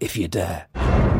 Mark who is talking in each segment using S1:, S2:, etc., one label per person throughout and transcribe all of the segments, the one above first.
S1: if you dare.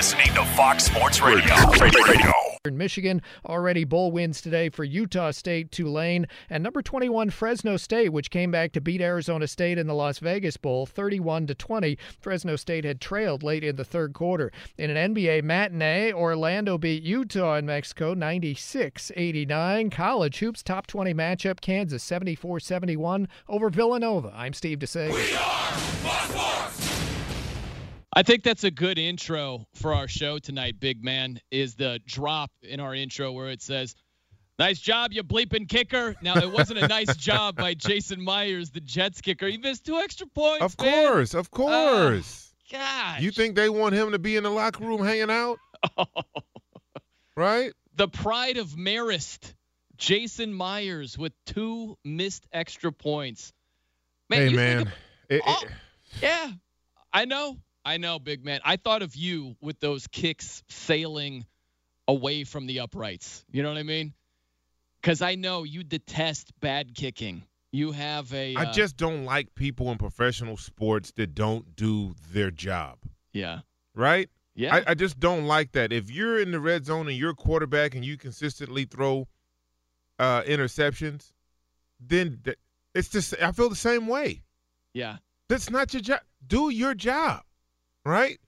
S2: You're listening to Fox Sports Radio. Radio.
S3: In Michigan, already bowl wins today for Utah State, Tulane, and number 21 Fresno State, which came back to beat Arizona State in the Las Vegas Bowl 31 to 20. Fresno State had trailed late in the third quarter. In an NBA matinee, Orlando beat Utah in Mexico 96-89. College hoops top 20 matchup Kansas 74-71 over Villanova. I'm Steve DeSager.
S4: I think that's a good intro for our show tonight, big man, is the drop in our intro where it says, Nice job, you bleeping kicker. Now, it wasn't a nice job by Jason Myers, the Jets kicker. He missed two extra points.
S5: Of
S4: man.
S5: course, of oh, course.
S4: gosh.
S5: You think they want him to be in the locker room hanging out? Oh. right?
S4: The pride of Marist, Jason Myers with two missed extra points.
S5: hey,
S4: you think
S5: man.
S4: of-
S5: It-
S4: Oh,
S5: it-
S4: yeah, I know. I know, big man. I thought of you with those kicks sailing away from the uprights. You know what I mean? Because I know you detest bad kicking. You have a.
S5: I
S4: uh,
S5: just don't like people in professional sports that don't do their job.
S4: Yeah.
S5: Right?
S4: Yeah.
S5: I, I just don't like that. If you're in the red zone and you're a quarterback and you consistently throw uh, interceptions, then th- it's just I feel the same way.
S4: Yeah.
S5: That's not your job. Do your job, right?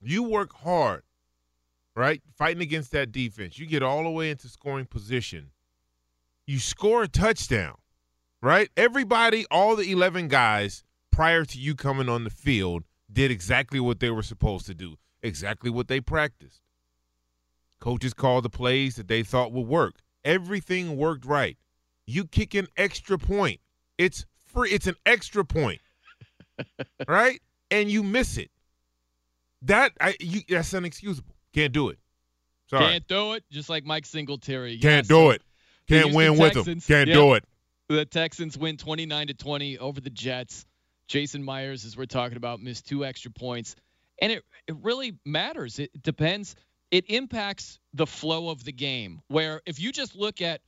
S5: You work hard, right? Fighting against that defense. You get all the way into scoring position. You score a touchdown, right? Everybody, all the 11 guys prior to you coming on the field did exactly what they were supposed to do, exactly what they practiced. Coaches called the plays that they thought would work. Everything worked right. You kick an extra point. It's free. It's an extra point right? And you miss it. That I you that's unexcusable. Can't do it. Sorry.
S4: Can't do it. Just like Mike Singletary.
S5: Can't
S4: Yes.
S5: do it. Can't win with them. Can't
S4: yeah.
S5: do it.
S4: The Texans win 29 to 20 over the Jets. Jason Myers, as we're talking about, missed two extra points, and it it really matters. It depends. It impacts the flow of the game. Where if you just look at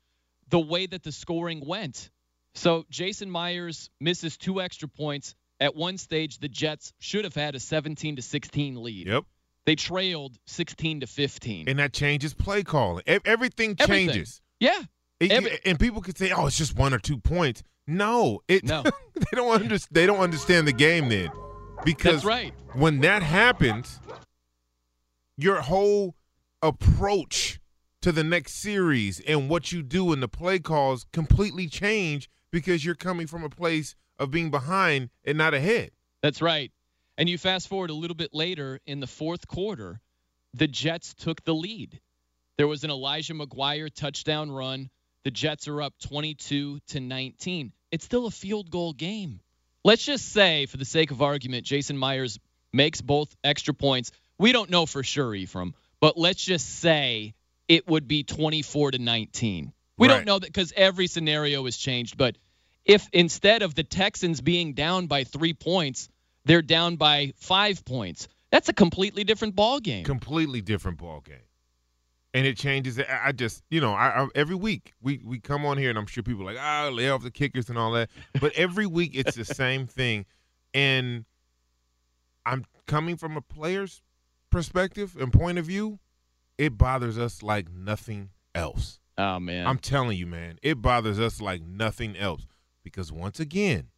S4: the way that the scoring went, so Jason Myers misses two extra points. At one stage, the Jets should have had a 17 to 16 lead.
S5: Yep.
S4: They trailed 16 to 15.
S5: And that changes play calling. E- Everything
S4: Everything.
S5: changes.
S4: Yeah.
S5: It-
S4: Every-
S5: and people could say, "Oh, it's just one or two points." No, it.
S4: No.
S5: they don't understand. They don't understand the game then, because
S4: That's right.
S5: when that happens, your whole approach to the next series and what you do in the play calls completely change because you're coming from a place of being behind and not ahead.
S4: That's right. And you fast forward a little bit later in the fourth quarter, the Jets took the lead. There was an Elijah McGuire touchdown run. The Jets are up 22 to 19. It's still a field goal game. Let's just say, for the sake of argument, Jason Myers makes both extra points. We don't know for sure, Ephraim, but let's just say it would be 24 to 19. We
S5: Right.
S4: don't know that because every scenario has changed. But if instead of the Texans being down by three points, they're down by five points, that's a completely different ball game.
S5: completely different ball game. And it changes. I I just, you know, I, I every week we we come on here, and I'm sure people are like, ah, lay off the kickers and all that. But every week it's the same thing, and I'm coming from a player's perspective and point of view. It bothers us like nothing else.
S4: oh man,
S5: I'm telling you, man, it bothers us like nothing else. Because once again,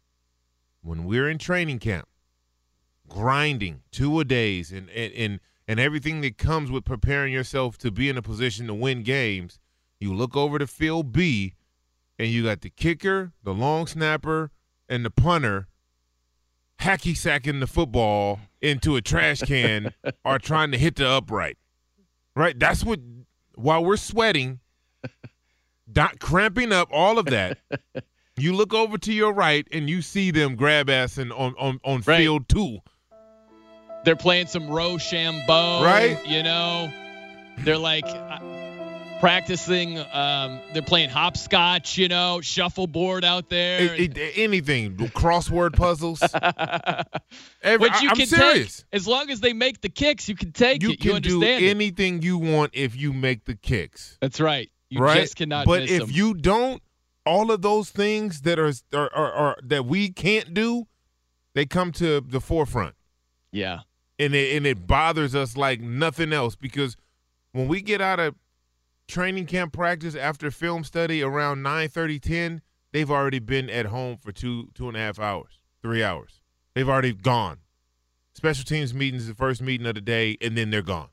S5: when we're in training camp, grinding two a days and, and and and everything that comes with preparing yourself to be in a position to win games, you look over to field B and you got the kicker, the long snapper, and the punter hacky sacking the football into a trash can or trying to hit the upright. Right? That's what while we're sweating, dot cramping up, all of that. You look over to your right and you see them grab assing on on, on
S4: Right.
S5: field two.
S4: they're playing some Rochambeau,
S5: Right.
S4: You know, they're like uh, practicing. Um, they're playing hopscotch. You know, shuffleboard out there.
S5: It- it- anything, crossword puzzles. Every,
S4: Which you
S5: I,
S4: can
S5: serious.
S4: take as long as they make the kicks. You can take
S5: You
S4: it.
S5: can
S4: you
S5: do
S4: understand it.
S5: anything you want if you make the kicks.
S4: That's right. You
S5: right?
S4: just cannot
S5: But if
S4: them.
S5: you don't, all of those things that are, are, are, are that we can't do, they come to the forefront.
S4: yeah,
S5: and it and it bothers us like nothing else because when we get out of training camp practice after film study around 9 30 10 they've already been at home for two two and a half hours three hours. They've already gone. Special teams meetings the first meeting of the day and then they're gone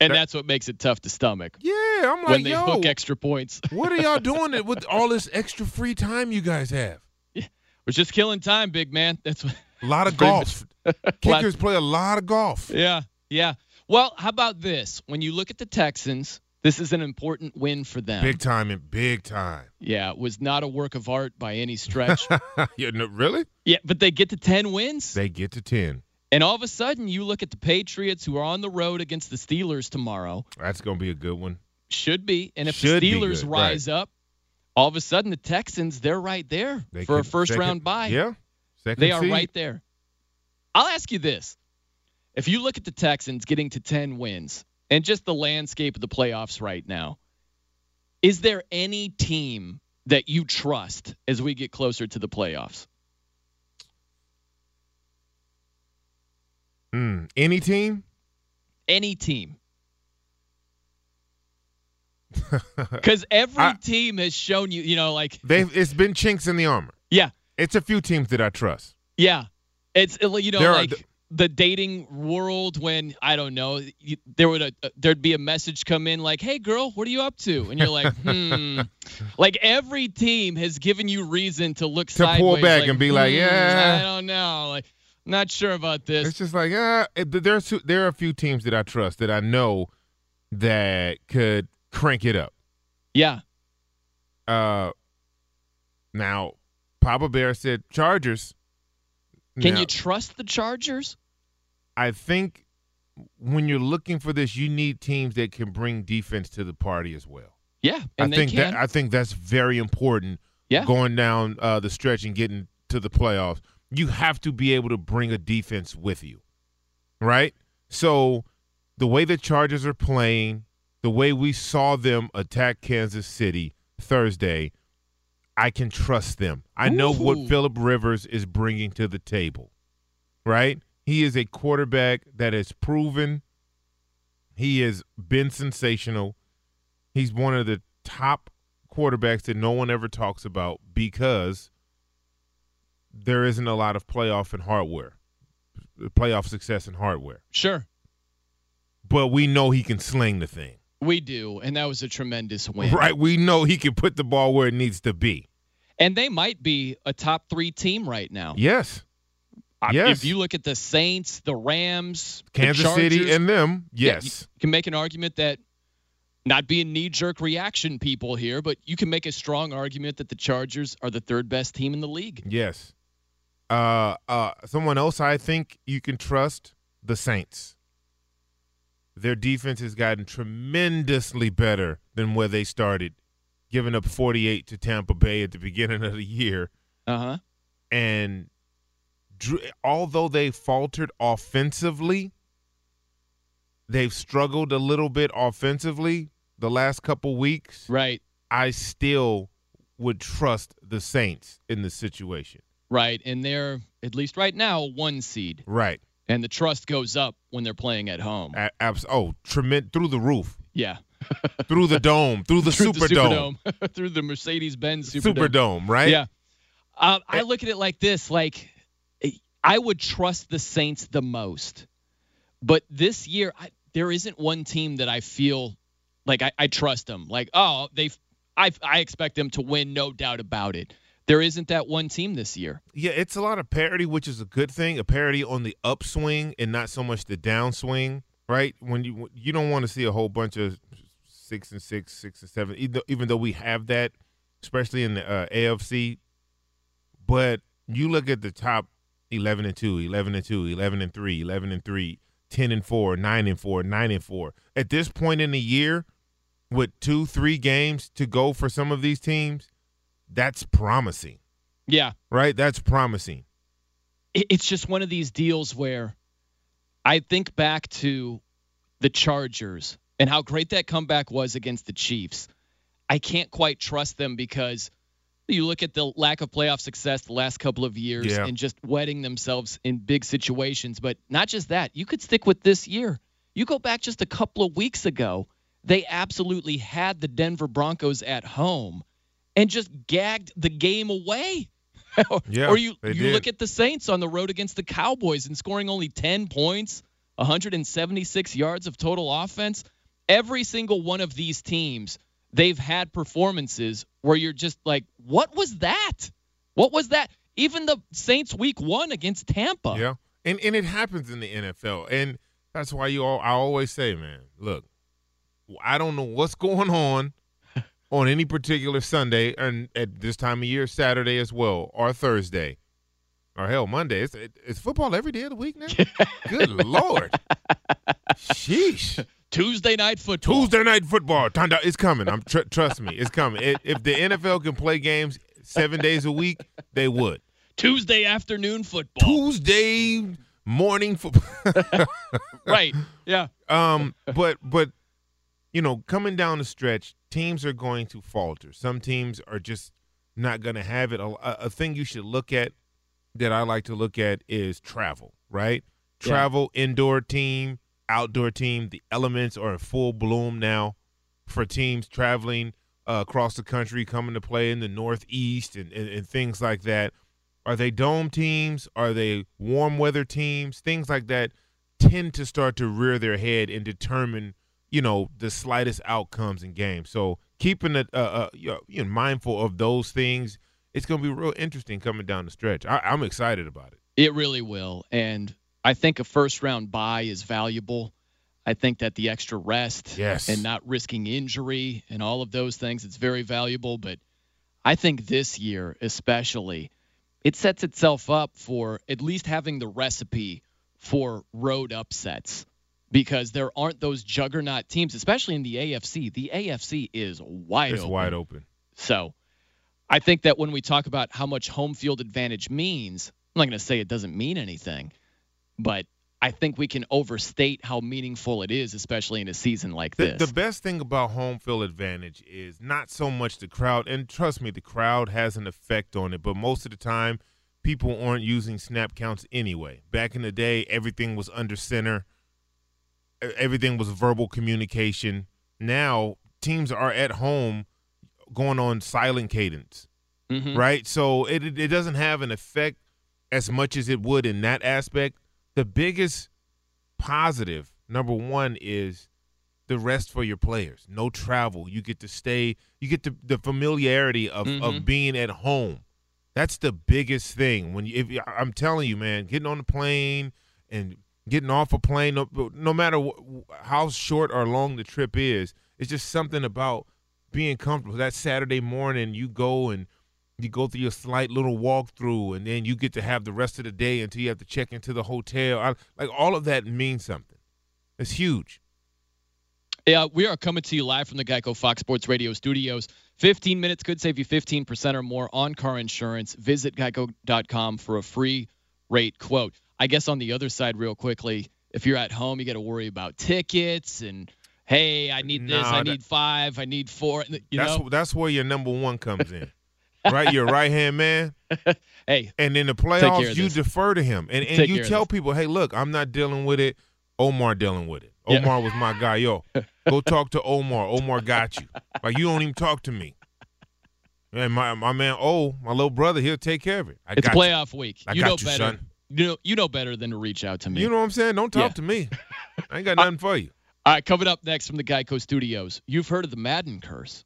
S4: and
S5: that-
S4: that's what makes it tough to stomach
S5: yeah i'm like
S4: when they
S5: yo
S4: hook extra points.
S5: what are y'all doing it with all this extra free time you guys have
S4: We're just killing time, big man. That's what.
S5: a lot of golf kickers play a lot of golf
S4: Yeah, yeah. Well, how about this? When you look at the Texans, this is an important win for them.
S5: big time and big time
S4: Yeah, it was not a work of art by any stretch.
S5: yeah, no, really
S4: yeah, but they get to 10 wins.
S5: they get to 10
S4: And all of a sudden, you look at the Patriots who are on the road against the Steelers tomorrow.
S5: that's gonna be a good one
S4: Should be. And if
S5: Should
S4: the Steelers
S5: good,
S4: rise up, all of a sudden the Texans, they're right there
S5: They
S4: for a first
S5: second-
S4: round bye.
S5: Yeah, second
S4: They are
S5: seed.
S4: right there. I'll ask you this. If you look at the Texans getting to 10 wins and just the landscape of the playoffs right now, is there any team that you trust as we get closer to the playoffs?
S5: Mm, any team?
S4: Any team? Because every
S5: I-
S4: team has shown you, you know, like,
S5: They it's been chinks in the armor.
S4: yeah,
S5: It's a few teams that I trust.
S4: Yeah, it's uh, you know
S5: There
S4: like
S5: th-
S4: the dating world when I don't know you, there would a, there'd be a message come in like, "Hey girl, what are you up to?" And you're like, "Hmm." like every team has given you reason to look
S5: To
S4: sideways,
S5: pull back
S4: like,
S5: and be like,
S4: "Hmm,
S5: "Yeah."
S4: I don't know, like not sure about this."
S5: It's just like it- there's there are a few teams that I trust that I know that could crank it up.
S4: yeah,
S5: Uh, now Papa Bear said Chargers.
S4: can
S5: Now,
S4: you trust the Chargers?
S5: I think when you're looking for this, you need teams that can bring defense to the party as well.
S4: Yeah, and
S5: I think
S4: can.
S5: that I think that's very important.
S4: Yeah.
S5: going down uh, the stretch and getting to the playoffs, you have to be able to bring a defense with you, right? So the way the Chargers are playing, the way we saw them attack Kansas City Thursday, I can trust them. I know what
S4: Ooh.
S5: Philip Rivers is bringing to the table, right? He is a quarterback that has proven he has been sensational. He's one of the top quarterbacks that no one ever talks about because there isn't a lot of playoff and hardware, playoff success in hardware.
S4: Sure,
S5: But we know he can sling the thing,
S4: we do, and that was a tremendous win.
S5: right? We know he can put the ball where it needs to be.
S4: And they might be a top three team right now.
S5: Yes,
S4: I-
S5: Yes.
S4: If you look at the Saints, the Rams, the
S5: Kansas City and them,
S4: yeah,
S5: yes.
S4: you can make an argument that not being knee-jerk reaction people here, but you can make a strong argument that the Chargers are the third best team in the league.
S5: Yes. Uh, uh, someone else I think you can trust the Saints. Their defense has gotten tremendously better than where they started, giving up 48 to Tampa Bay at the beginning of the year.
S4: Uh huh.
S5: And dr- although they faltered offensively, they've struggled a little bit offensively the last couple weeks.
S4: Right.
S5: I still would trust the Saints in the situation.
S4: Right. And they're at least right now one seed,
S5: Right.
S4: and the trust goes up when they're playing at home.
S5: A- abs- oh, tremendous through the roof,
S4: Yeah.
S5: through the dome, through the
S4: Through
S5: Superdome,
S4: Superdome. through the Mercedes-Benz Superdome.
S5: Superdome, right?
S4: Yeah. Uh, I look at it like this: like I would trust the Saints the most, but this year I, there isn't one team that I feel like I, I trust them. Like, oh, they, I, I expect them to win, no doubt about it. There isn't that one team this year.
S5: Yeah, it's a lot of parity, which is a good thing. A parity on the upswing and not so much the downswing, right? When you you don't want to see a whole bunch of six and six, six and seven, even though, even though we have that, especially in the uh, AFC. But you look at the top 11 and 2, 11 and 2, 11 and 3, 11 and 3, 10 and 4, 9 and 4, 9 and 4. At this point in the year, with two, three games to go for some of these teams, that's promising
S4: Yeah,
S5: right? That's promising.
S4: it's just one of these deals where I think back to the Chargers and how great that comeback was against the Chiefs. I can't quite trust them because you look at the lack of playoff success the last couple of years
S5: Yeah.
S4: and just wetting themselves in big situations. But not just that, you could stick with this year. You go back just a couple of weeks ago, they absolutely had the Denver Broncos at home and just gagged the game away. or,
S5: Yeah,
S4: or you you
S5: did.
S4: look at the Saints on the road against the Cowboys and scoring only 10 points, 176 yards of total offense. Every single one of these teams, they've had performances where you're just like, what was that? What was that? Even the Saints week 1 against Tampa.
S5: Yeah, and and it happens in the NFL, and that's why you all I always say, man, look, I don't know what's going on on any particular Sunday, and at this time of year, Saturday as well, or Thursday, or hell, Monday. It's, it's football every day of the week now. Good lord, sheesh.
S4: Tuesday night football.
S5: Tuesday night football, Tanda, it's coming. I'm tr- trust me, it's coming. If if the NFL can play games seven days a week, they would.
S4: Tuesday afternoon football.
S5: Tuesday morning football.
S4: right. Yeah.
S5: Um, but but you know, coming down the stretch, teams are going to falter. Some teams are just not going to have it. A, a thing you should look at that I like to look at is travel. Right,
S4: Yeah.
S5: travel, indoor team, outdoor team. The elements are in full bloom now for teams traveling uh, across the country, coming to play in the Northeast and, and, and things like that. Are they dome teams? Are they warm weather teams? Things like that tend to start to rear their head and determine, you know, the slightest outcomes in games. So keeping it, uh, uh, you know, mindful of those things, it's going to be real interesting coming down the stretch. I, I'm excited about it.
S4: It really will. And I think a first round bye is valuable. I think that the extra rest
S5: Yes.
S4: and not risking injury and all of those things, it's very valuable. But I think this year, especially, it sets itself up for at least having the recipe for road upsets because there aren't those juggernaut teams, especially in the AFC. The AFC is wide
S5: it's
S4: open.
S5: wide open.
S4: So I think that when we talk about how much home field advantage means, I'm not going to say it doesn't mean anything, but I think we can overstate how meaningful it is, especially in a season like this.
S5: the best thing about home field advantage is not so much the crowd, and trust me, the crowd has an effect on it. But most of the time, people aren't using snap counts anyway. Back in the day, everything was under center, everything was verbal communication. Now, teams are at home going on silent cadence,
S4: Mhm.
S5: right? So it, it doesn't have an effect as much as it would in that aspect. The biggest positive, number one, is the rest for your players. No travel. You get to stay. You get the, the familiarity of,
S4: Mhm.
S5: of being at home. That's the biggest thing. When you, if I'm telling you, man, getting on the plane and getting off a plane, no, no matter wh- how short or long the trip is, it's just something about being comfortable. That Saturday morning, you go and you go through your slight little walkthrough, and then you get to have the rest of the day until you have to check into the hotel. I, like all of that means something. It's huge.
S4: Yeah, we are coming to you live from the Geico Fox Sports Radio studios. 15 minutes could save you 15% or more on car insurance. Visit geico.com for a free rate quote. I guess on the other side, real quickly, if you're at home, you got to worry about tickets and, hey, I need this,
S5: Nah,
S4: I
S5: that-
S4: need five, I need four. You
S5: that's
S4: know?
S5: that's where your number one comes in, right? Your right hand man.
S4: Hey,
S5: and in the playoffs, you
S4: this.
S5: defer to him, and and
S4: Take
S5: you tell people, hey, look, I'm not dealing with it. Omar dealing with it.
S4: Yeah.
S5: Omar was my guy. Yo, go talk to Omar. Omar got you. Like you don't even talk to me. And my my man, oh, my little brother, he'll take care of it. I
S4: it's
S5: got you.
S4: playoff week.
S5: I
S4: you
S5: got
S4: know
S5: you,
S4: better.
S5: son.
S4: You know, you know better than to reach out to me.
S5: You know what I'm saying? Don't talk
S4: Yeah.
S5: to me. I ain't got nothing for you.
S4: All right, coming up next from the Geico Studios. You've heard of the Madden curse,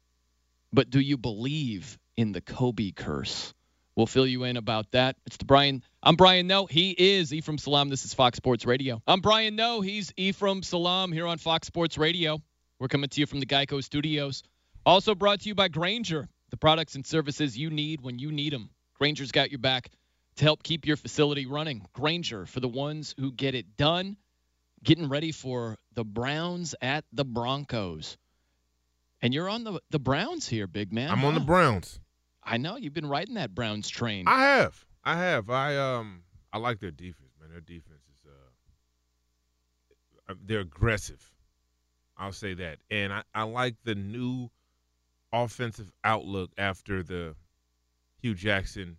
S4: but do you believe in the Kobe curse? We'll fill you in about that. It's the Brian. I'm Brian Noe. He is Ephraim Salaam. This is Fox Sports Radio. I'm Brian Noe. He's Ephraim Salaam here on Fox Sports Radio. We're coming to you from the Geico Studios. Also brought to you by Grainger, the products and services you need when you need them. Grainger's got your back to help keep your facility running. Grainger for the ones who get it done getting ready for the Browns at the Broncos. And you're on the the Browns here, big man.
S5: I'm on the? Browns.
S4: I know you've been riding that Browns train.
S5: I have. I have. I um I like their defense, man. Their defense is uh uh, they're aggressive. I'll say that. And I, I like the new offensive outlook after the Hue Jackson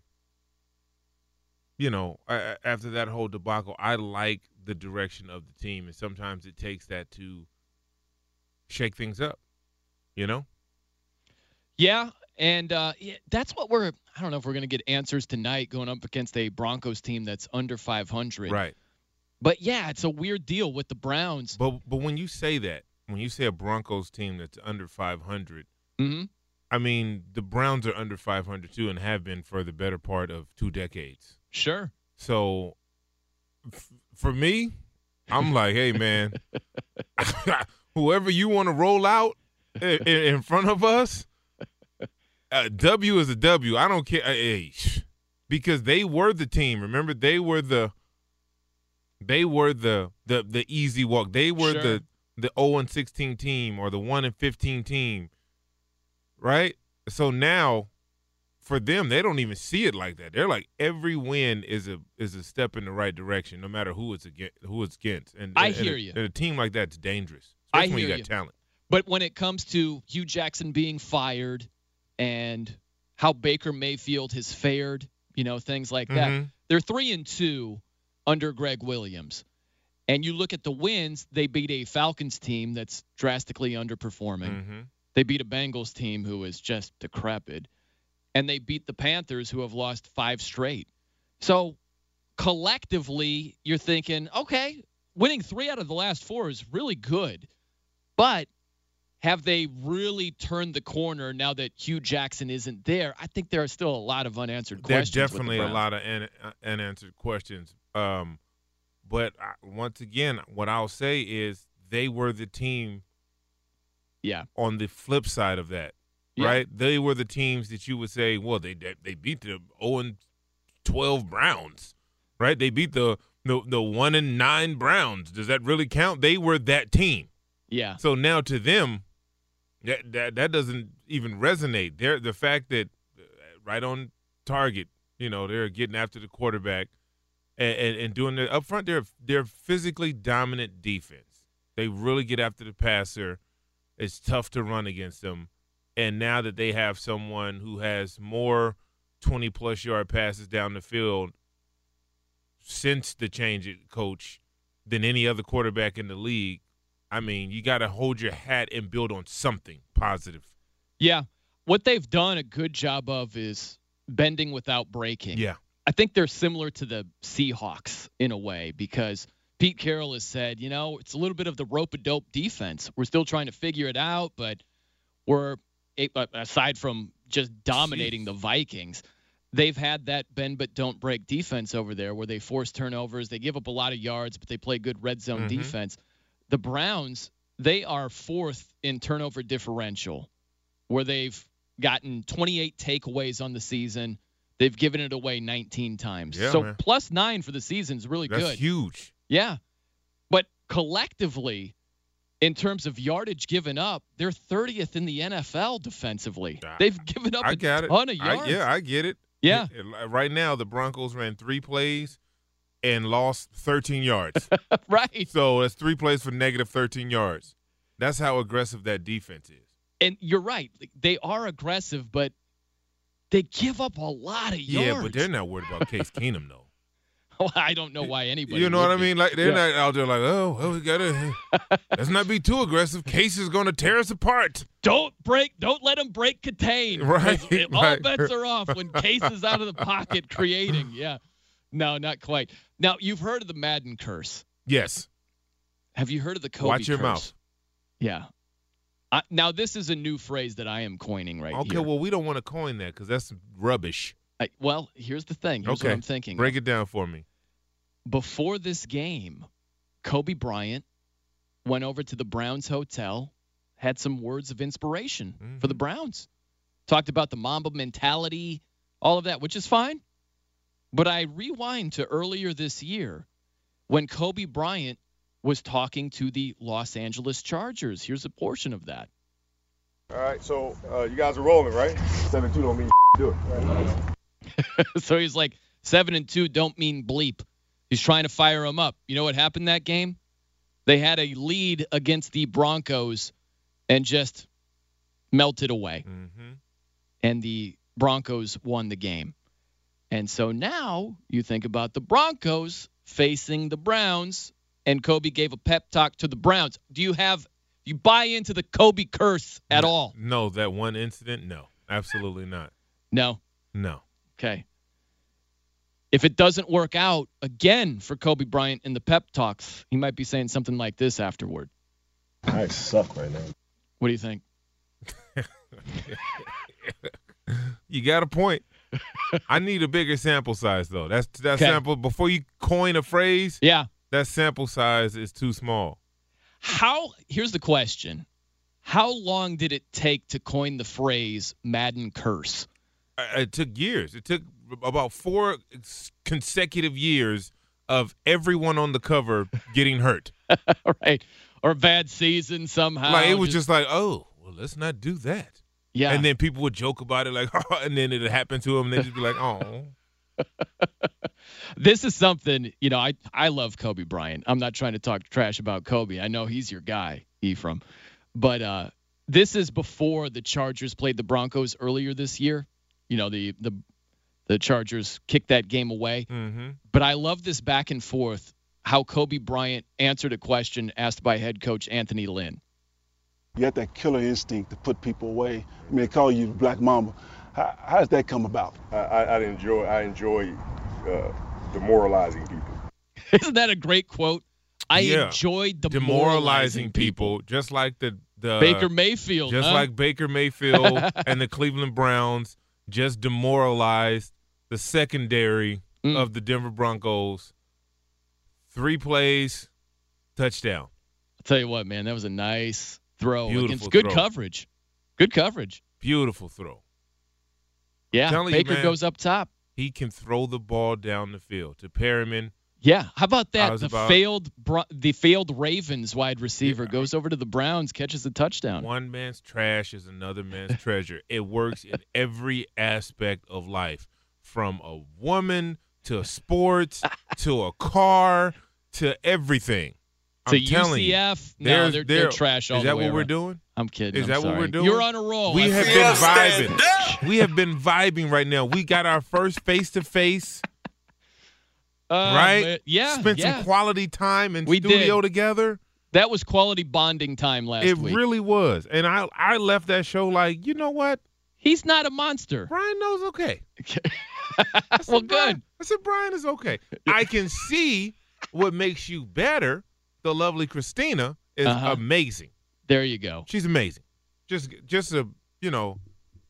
S5: you know, after that whole debacle, I like the direction of the team and sometimes it takes that to shake things up. You know?
S4: yeah, and uh, yeah, that's what we're. I don't know if we're going to get answers tonight going up against a Broncos team that's under 500.
S5: Right.
S4: But yeah, it's a weird deal with the Browns.
S5: But but when you say that, when you say a Broncos team that's under 500,
S4: hmm
S5: I mean the Browns are under 500 too, and have been for the better part of two decades.
S4: Sure.
S5: So f- for me, I'm like, hey man, whoever you want to roll out in, in front of us, uh, W is a W. I don't care, uh, hey, because they were the team. Remember, they were the they were the the the easy walk. They were
S4: Sure.
S5: the the 0 and 16 team or the 1 and 15 team, right? So now, for them, they don't even see it like that. They're like every win is a is a step in the right direction, no matter who it's against. Who it's against. And
S4: I
S5: and
S4: hear
S5: a,
S4: you.
S5: And a team like that's dangerous,
S4: I
S5: especially when you got
S4: you.
S5: talent.
S4: But when it comes to Hue Jackson being fired and how Baker Mayfield has fared, you know, things like that,
S5: Mhm.
S4: they're three and two under Gregg Williams. And you look at the wins, they beat a Falcons team that's drastically underperforming.
S5: Mhm.
S4: They beat a Bengals team who is just decrepit. And they beat the Panthers who have lost five straight. So collectively, you're thinking, okay, winning three out of the last four is really good. But have they really turned the corner now that Hue Jackson isn't there? I think there are still a lot of unanswered
S5: There's
S4: questions. with the
S5: definitely a lot of un, uh, unanswered questions. Um, but I, once again, what I'll say is they were the team
S4: Yeah.
S5: on the flip side of that,
S4: Yeah.
S5: right? They were the teams that you would say, well, they they, beat the 0 and 12 Browns, right? They beat the the the 1 and 9 Browns. Does that really count? They were that team.
S4: Yeah.
S5: So now to them, that that, that doesn't even resonate. They're the fact that uh, right on target, you know, they're getting after the quarterback and, and, and doing their up front. They're they're physically dominant defense. They really get after the passer. It's tough to run against them. And now that they have someone who has more twenty plus yard passes down the field since the change at coach than any other quarterback in the league. I mean, you got to hold your hat and build on something positive.
S4: Yeah. What they've done a good job of is bending without breaking.
S5: Yeah.
S4: I think they're similar to the Seahawks in a way because Pete Carroll has said, you know, it's a little bit of the rope a dope defense. We're still trying to figure it out, but we're aside from just dominating the Vikings, they've had that bend but don't break defense over there where they force turnovers, they give up a lot of yards, but they play good red zone
S5: Mhm.
S4: defense. The Browns, they are fourth in turnover differential, where they've gotten 28 takeaways on the season. They've given it away 19 times.
S5: Yeah,
S4: so
S5: man.
S4: plus nine for the season is really good.
S5: That's
S4: good.
S5: huge.
S4: Yeah. But collectively, in terms of yardage given up, they're 30th in the NFL defensively. They've given up
S5: I
S4: a
S5: got it.
S4: ton of
S5: I-
S4: yards.
S5: yeah, I get it.
S4: Yeah.
S5: Right now, the Broncos ran three plays and lost 13 yards.
S4: right.
S5: So that's three plays for negative 13 yards. That's how aggressive that defense is.
S4: And you're right. They are aggressive, but they give up a lot of yards.
S5: Yeah, but they're not worried about Case Keenum though.
S4: Well, I don't know why anybody.
S5: You know
S4: would
S5: what I
S4: be.
S5: mean? Like they're
S4: Yeah.
S5: not out there like, oh, well, we gotta let's not be too aggressive. Case is gonna tear us apart.
S4: Don't break. Don't let them break contain.
S5: Right,
S4: Because All
S5: right.
S4: bets are off when Case is out of the pocket creating. Yeah. No, not quite. Now you've heard of the Madden curse.
S5: Yes.
S4: Have you heard of the Kobe curse?
S5: Watch your
S4: curse?
S5: mouth.
S4: Yeah. I, now this is a new phrase that I am coining right
S5: Okay,
S4: here.
S5: well, we don't want to coin that because that's rubbish.
S4: I, well, here's the thing. Here's
S5: okay,
S4: what I'm thinking.
S5: Break it down for me.
S4: Before this game, Kobe Bryant went over to the Browns hotel, had some words of inspiration for the
S5: Mm-hmm.
S4: Browns. Talked about the Mamba mentality, all of that, which is fine. But I rewind to earlier this year when Kobe Bryant was talking to the Los Angeles Chargers. Here's a portion of that.
S6: All right, so uh, you guys are rolling, right? Seven two don't mean do it.
S4: so he's like, seven and two don't mean bleep. He's trying to fire him up. You know what happened that game? They had a lead against the Broncos and just melted away.
S5: Mm-hmm.
S4: And the Broncos won the game. And so now you think about the Broncos facing the Browns, and Kobe gave a pep talk to the Browns. Do you have you buy into the Kobe curse at all?
S5: No, that one incident, no, absolutely not.
S4: No.
S5: No.
S4: Okay. If it doesn't work out again for Kobe Bryant in the pep talks, he might be saying something like this afterward.
S6: I suck right now.
S4: What do you think?
S5: You got a point. I need a bigger sample size though. That's that
S4: Okay.
S5: sample before you coin a phrase.
S4: Yeah.
S5: That sample size is too small.
S4: How here's the question. How long did it take to coin the phrase Madden curse?
S5: It took years. It took about four consecutive years of everyone on the cover getting hurt.
S4: right. Or bad season somehow.
S5: like it was just like, oh, well, let's not do that.
S4: Yeah.
S5: And then people would joke about it, like, and then it happened to them, and they'd just be like, oh.
S4: this is something, you know, I I love Kobe Bryant. I'm not trying to talk trash about Kobe. I know he's your guy, Ephraim. But uh this is before the Chargers played the Broncos earlier this year. You know, the the the Chargers kicked that game away.
S5: Mm-hmm.
S4: But I love this back and forth how Kobe Bryant answered a question asked by head coach Anthony Lynn.
S7: You got that killer instinct to put people away. I mean, they call you Black Mamba. How, how does that come about?
S6: I, I, I enjoy I enjoy uh, demoralizing people.
S4: Isn't that a great quote? I
S5: Yeah.
S4: enjoyed the
S5: demoralizing people, just like the the
S4: Baker Mayfield,
S5: just
S4: huh?
S5: like Baker Mayfield and the Cleveland Browns, just demoralized the secondary
S4: Mm.
S5: of the Denver Broncos. Three plays, touchdown.
S4: I'll tell you what, man, that was a nice throw
S5: Beautiful
S4: against good
S5: throw.
S4: coverage. Good coverage.
S5: Beautiful throw.
S4: Yeah,
S5: Telling you,
S4: Baker
S5: man,
S4: goes up top.
S5: He can throw the ball down the field to Perriman.
S4: Yeah, how about that? The
S5: about-
S4: failed the failed Ravens wide receiver goes over to the Browns, catches a touchdown.
S5: One man's trash is another man's treasure. It works in every aspect of life, from a woman to sports to a car to everything.
S4: To
S5: I'm you,
S4: UCF, no,
S5: there's-
S4: they're, they're
S5: there-
S4: trash all
S5: Is that what we're doing?
S4: I'm kidding.
S5: Is
S4: I'm
S5: that what we're doing?
S4: You're on a roll.
S5: We
S4: I
S5: have been vibing. we have been vibing right now. We got our first face to face,
S4: Uh,
S5: right?
S4: Yeah,
S5: Spent
S4: yeah.
S5: some quality time in
S4: We
S5: studio
S4: did.
S5: together.
S4: That was quality bonding time last
S5: it
S4: week.
S5: really was. And I I left that show like, you know what?
S4: He's not a monster.
S5: Brian knows okay.
S4: well, good.
S5: I said Brian is okay. I can see what makes you better. The lovely Christina is
S4: Uh-huh.
S5: amazing.
S4: There you go.
S5: She's amazing. Just just a you know,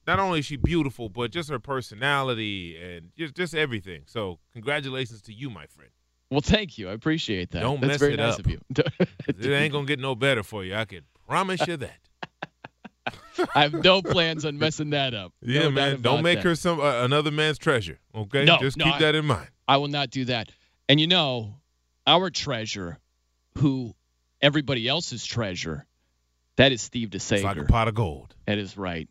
S5: not only is she beautiful, but just her personality and just just everything. So congratulations to you, my friend.
S4: Well, thank you. I appreciate that.
S5: Don't
S4: That's
S5: mess
S4: very
S5: it
S4: nice
S5: up.
S4: of you.
S5: it ain't gonna get no better for you. I can promise you that.
S4: I have no plans on messing that up.
S5: Yeah,
S4: No
S5: man. Don't make
S4: that.
S5: her some uh, another man's treasure. Okay,
S4: No,
S5: just
S4: no,
S5: keep
S4: I-
S5: that in mind.
S4: I will not do that. And you know, our treasure, who everybody else's treasure, that is Steve DeSager.
S5: It's like a pot of gold.
S4: That is right.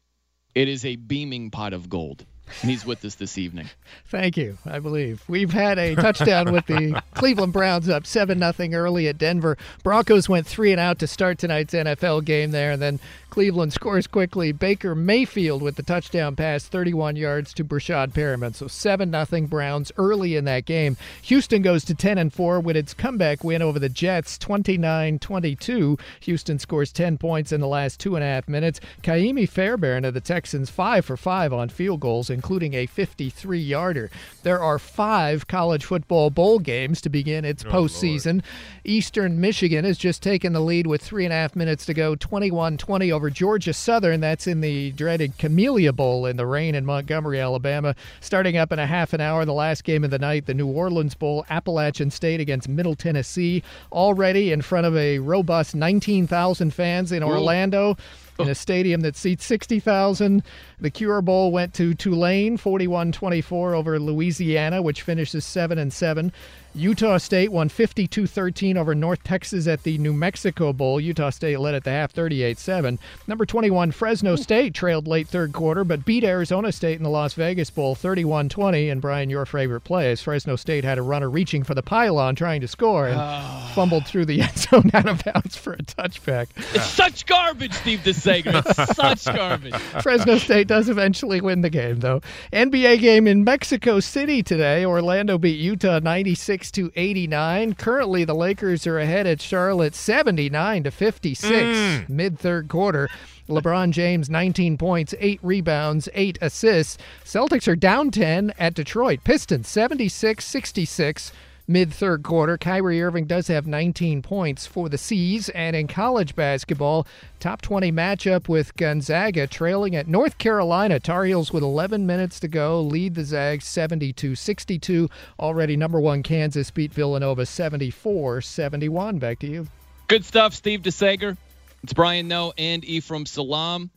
S4: It is a beaming pot of gold. And he's with us this evening.
S3: Thank you. I believe we've had a touchdown with the Cleveland Browns up seven nothing early at Denver. Broncos went three and out to start tonight's NFL game there, and then Cleveland scores quickly. Baker Mayfield with the touchdown pass, 31 yards to Breshad Perriman. So seven nothing Browns early in that game. Houston goes to 10 and four with its comeback win over the Jets, 29-22. Houston scores 10 points in the last two and a half minutes. Ka'imi Fairbairn of the Texans five for five on field goals, including a 53 yarder. There are five college football bowl games to begin its
S5: Oh,
S3: postseason. Eastern Michigan has just taken the lead with three and a half minutes to go, 21 20 over Georgia Southern. That's in the dreaded Camellia Bowl in the rain in Montgomery, Alabama. Starting up in a half an hour, the last game of the night, the New Orleans Bowl, Appalachian State against Middle Tennessee. Already in front of a robust 19,000 fans in Orlando in a stadium that seats 60,000. The Cure Bowl went to Tulane 41-24 over Louisiana, which finishes 7 and 7. Utah State won 52-13 over North Texas at the New Mexico Bowl. Utah State led at the half 38-7. Number 21 Fresno hmm. State trailed late third quarter but beat Arizona State in the Las Vegas Bowl 31-20 and Brian your favorite play is Fresno State had a runner reaching for the pylon trying to score and ah. fumbled through the end zone out of bounds for a touchback.
S4: It's such garbage, Steve DeSager. It's such garbage.
S3: Fresno State does eventually win the game, though. NBA game in Mexico City today. Orlando beat Utah 96 to 89. Currently, the Lakers are ahead at Charlotte 79 to 56 mm. mid third quarter. LeBron James 19 points, 8 rebounds, 8 assists. Celtics are down 10 at Detroit. Pistons 76-66 mid third quarter. Kyrie Irving does have 19 points for the C's. And in college basketball, top 20 matchup with Gonzaga trailing at North Carolina. Tar Heels with 11 minutes to go lead the Zags 72 62. Already number one Kansas beat Villanova 74 71. Back to you.
S4: Good stuff, Steve DeSager. It's Brian Noe and Ephraim Salaam.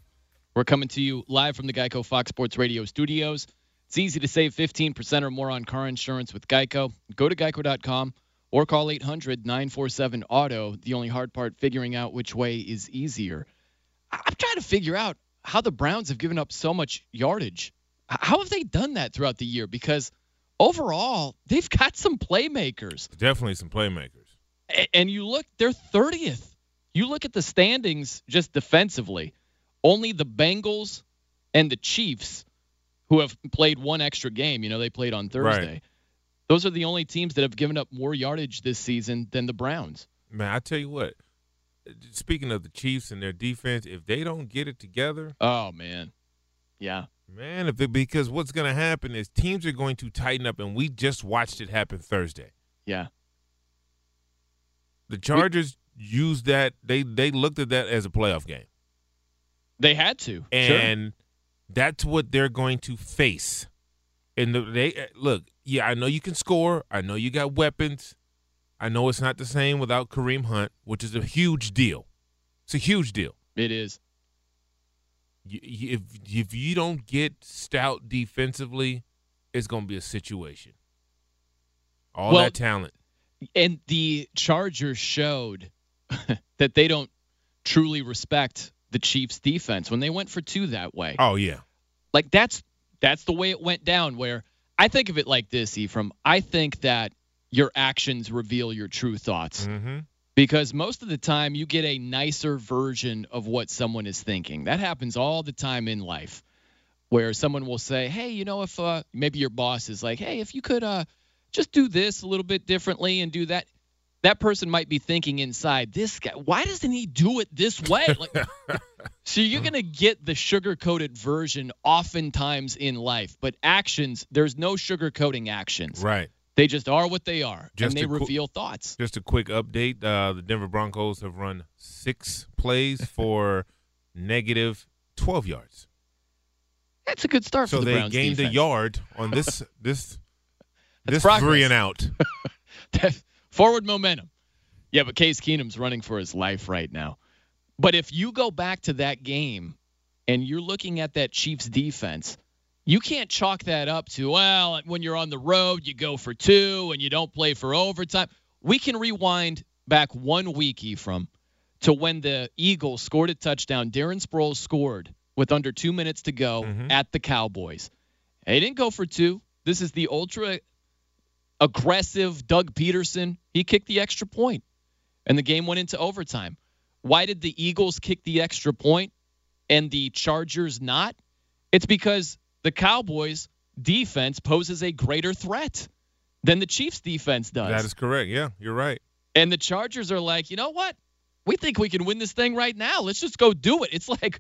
S4: We're coming to you live from the Geico Fox Sports Radio studios. It's easy to save 15% or more on car insurance with Geico. Go to geico.com or call 800 947 Auto. The only hard part, figuring out which way is easier. I'm trying to figure out how the Browns have given up so much yardage. How have they done that throughout the year? Because overall, they've got some playmakers.
S5: Definitely some playmakers.
S4: And you look, they're 30th. You look at the standings just defensively. Only the Bengals and the Chiefs, who have played one extra game, you know, they played on Thursday. Right. Those are the only teams that have given up more yardage this season than the Browns.
S5: Man, I tell you what. Speaking of the Chiefs and their defense, if they don't get it together,
S4: Oh man, yeah,
S5: man, if they, because what's going to happen is teams are going to tighten up, and we just watched it happen Thursday.
S4: yeah.
S5: The Chargers used that; they they looked at that as a playoff game,
S4: They had to. Sure.
S5: That's what they're going to face. And they uh, look, yeah, I know you can score. I know you got weapons. I know it's not the same without Kareem Hunt, which is a huge deal. It's a huge deal.
S4: It is.
S5: If if you don't get stout defensively, it's going to be a situation. All
S4: Well-
S5: that talent.
S4: And the Chargers showed that they don't truly respect the Chiefs defense when they went for two that way.
S5: Oh yeah,
S4: like that's that's the way it went down where I think of it like this, Ephraim. I think that your actions reveal your true thoughts.
S5: mm-hmm.
S4: Because most of the time you get a nicer version of what someone is thinking. That happens all the time in life. Where someone will say, "Hey, you know if uh maybe your boss is like, "Hey, if you could uh just do this a little bit differently and do that." That person might be thinking inside, "This guy, why doesn't he do it this way?" Like so you're going to get the sugar-coated version oftentimes in life, but actions, there's no sugar-coating actions.
S5: right.
S4: They just are what they are,
S5: Just
S4: and they
S5: qu-
S4: reveal thoughts.
S5: Just a quick update: uh, the Denver Broncos have run six plays for negative twelve yards.
S4: That's a good start
S5: So
S4: for the
S5: they
S4: Browns
S5: gained
S4: defense.
S5: a yard on this this
S4: That's
S5: this three and out.
S4: Forward momentum. Yeah, but Case Keenum's running for his life right now. But if you go back to that game and you're looking at that Chiefs defense, you can't chalk that up to, well, when you're on the road, you go for two and you don't play for overtime. We can rewind back one week, Ephraim, to when the Eagles scored a touchdown. Darren Sproles scored with under two minutes to go mm-hmm. at the Cowboys. They didn't go for two. This is the ultra aggressive Doug Pederson. He kicked the extra point, and the game went into overtime. Why did the Eagles kick the extra point and the Chargers not? It's because the Cowboys defense poses a greater threat than the Chiefs defense does.
S5: That is correct. Yeah, you're right.
S4: And the Chargers are like, you know what? We think we can win this thing right now. Let's just go do it. It's like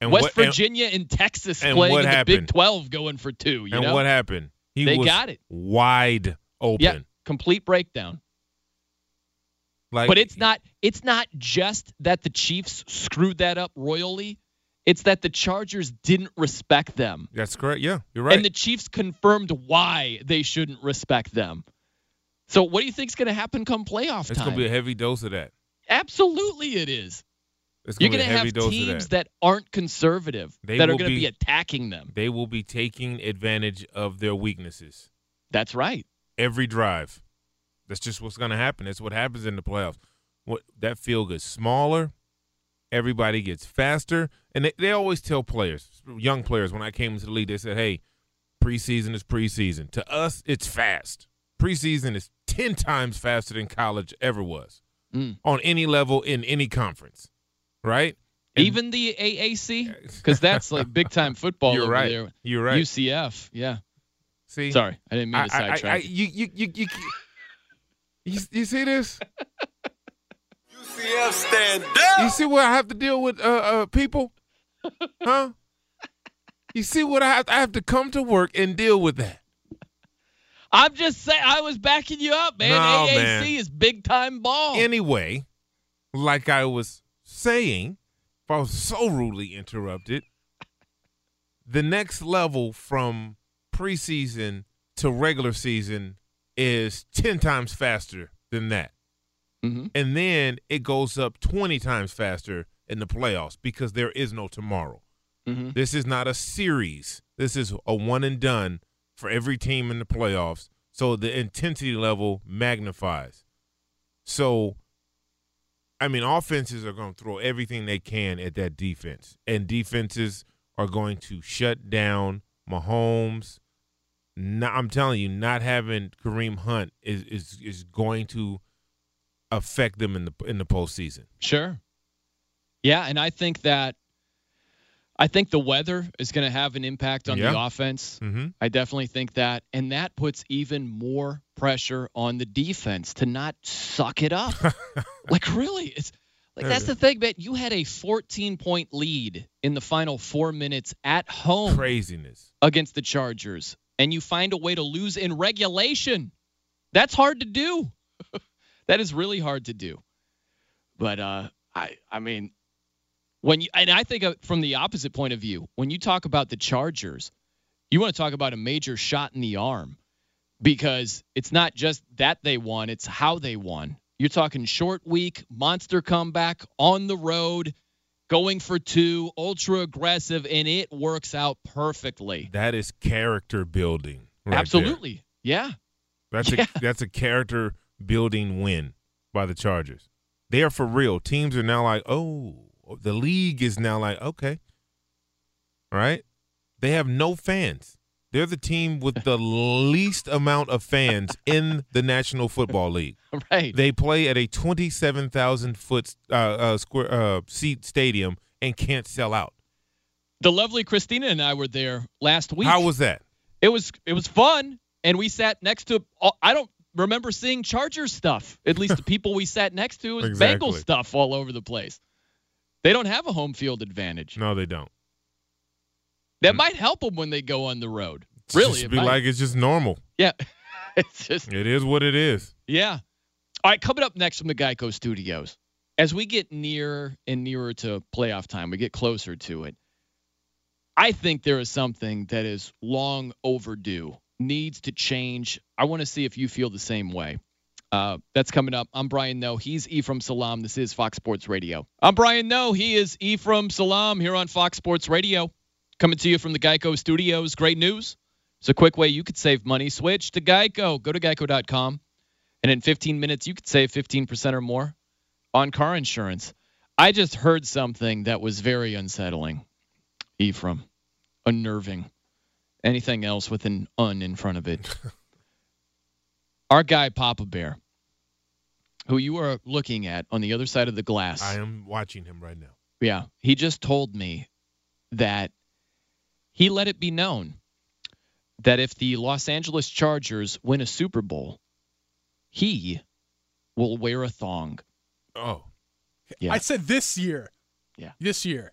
S5: And
S4: West
S5: what-
S4: Virginia and, Texas
S5: and
S4: playing in the? Big 12 going for two. You
S5: and
S4: know?
S5: what happened? He
S4: They
S5: was
S4: got it.
S5: wide open.
S4: Yeah, complete breakdown.
S5: Like,
S4: but it's not it's not just that the Chiefs screwed that up royally. It's that the Chargers didn't respect them.
S5: That's correct. Yeah, you're right.
S4: And the Chiefs confirmed why they shouldn't respect them. So what do you think's going to happen come playoff time?
S5: it's gonna be a heavy dose of that.
S4: Absolutely it is.
S5: It's
S4: You're
S5: gonna
S4: going
S5: be
S4: to
S5: a heavy
S4: have
S5: dose
S4: teams
S5: that.
S4: that. aren't conservative
S5: They
S4: that are going to
S5: be
S4: attacking them.
S5: They will be taking advantage of their weaknesses
S4: That's right.
S5: every drive. That's just what's going to happen. That's what happens in the playoffs. What that field gets smaller, everybody gets faster, and they, they always tell players, young players, when I came into the league, they said, "Hey, preseason is preseason. To us, it's fast. Preseason is ten times faster than college ever was
S4: Mm.
S5: on any level in any conference, right? And-
S4: Even the AAC cuz that's like big time football
S5: You're
S4: over
S5: right.
S4: there.
S5: You're right.
S4: UCF. Yeah.
S5: See,
S4: Sorry, I didn't mean to
S5: I- I- I-
S4: sidetrack.
S5: I- you, you, you, you, you, you see this?
S8: UCF stand up.
S5: You see what I have to deal with, uh, uh, people? Huh? You see what I have? I have to come to work and deal with that.
S4: I'm just saying I was backing you up, man.
S5: No,
S4: AAC
S5: man.
S4: is big time ball.
S5: Anyway, like I was saying, if I was so rudely interrupted, the next level from preseason to regular season is 10 times faster than that.
S4: Mm-hmm.
S5: And then it goes up 20 times faster in the playoffs because there is no tomorrow.
S4: Mm-hmm.
S5: This is not a series. This is a one and done for every team in the playoffs. So the intensity level magnifies. So, I mean, offenses are going to throw everything they can at that defense, and defenses are going to shut down Mahomes. Not, I'm telling you, not having Kareem Hunt is is is going to affect them in the in the postseason.
S4: Sure. Yeah, and I think that I think the weather is going to have an impact on the offense.
S5: Mm-hmm.
S4: I definitely think that, and that puts even more pressure on the defense to not suck it up. like really, it's like that's the thing, man. You had a 14 point lead in the final four minutes at home
S5: Craziness.
S4: against the Chargers, and you find a way to lose in regulation. That's hard to do. that is really hard to do. But uh, I, I mean, when you and I think from the opposite point of view, when you talk about the Chargers, you want to talk about a major shot in the arm because it's not just that they won; it's how they won. You're talking short week, monster comeback on the road, going for two, ultra aggressive, and it works out perfectly.
S5: That is character building. right there.
S4: Absolutely, yeah.
S5: That's
S4: Yeah.
S5: a that's a character building win by the Chargers. They are for real. Teams are now like, oh, the league is now like, okay, right? They have no fans. They're the team with the least amount of fans in the National Football League.
S4: Right.
S5: They play at a twenty-seven thousand foot uh, uh, square uh, seat stadium and can't sell out.
S4: The lovely Christina and I were there last week.
S5: How was that?
S4: It was it was fun, and we sat next to. I don't remember seeing Chargers stuff. At least the people we sat next to was
S5: Exactly.
S4: Bengals stuff all over the place. They don't have a home field advantage.
S5: No, they don't.
S4: That might help them when they go on the road. Really,
S5: just be
S4: might.
S5: like it's just normal.
S4: yeah, it's just
S5: It is what it is.
S4: yeah. All right, coming up next from the Geico Studios, as we get nearer and nearer to playoff time, we get closer to it. I think there is something that is long overdue, needs to change. I want to see if you feel the same way. Uh, that's coming up. I'm Brian Noe. He's Ephraim Salaam. This is Fox Sports Radio. I'm Brian Noe. He is Ephraim Salaam here on Fox Sports Radio. Coming to you from the Geico Studios. Great news. It's a quick way you could save money. Switch to Geico. Go to geico.com. And in 15 minutes, you could save 15% or more on car insurance. I just heard something that was very unsettling, Ephraim. Unnerving. Anything else with an un in front of it. Our guy, Papa Bear, who you are looking at on the other side of the glass.
S5: I am watching him right now.
S4: Yeah. He just told me that he let it be known that if the Los Angeles Chargers win a Super Bowl, he will wear a thong.
S5: Oh.
S4: Yeah.
S8: I said this year.
S4: Yeah.
S8: This year.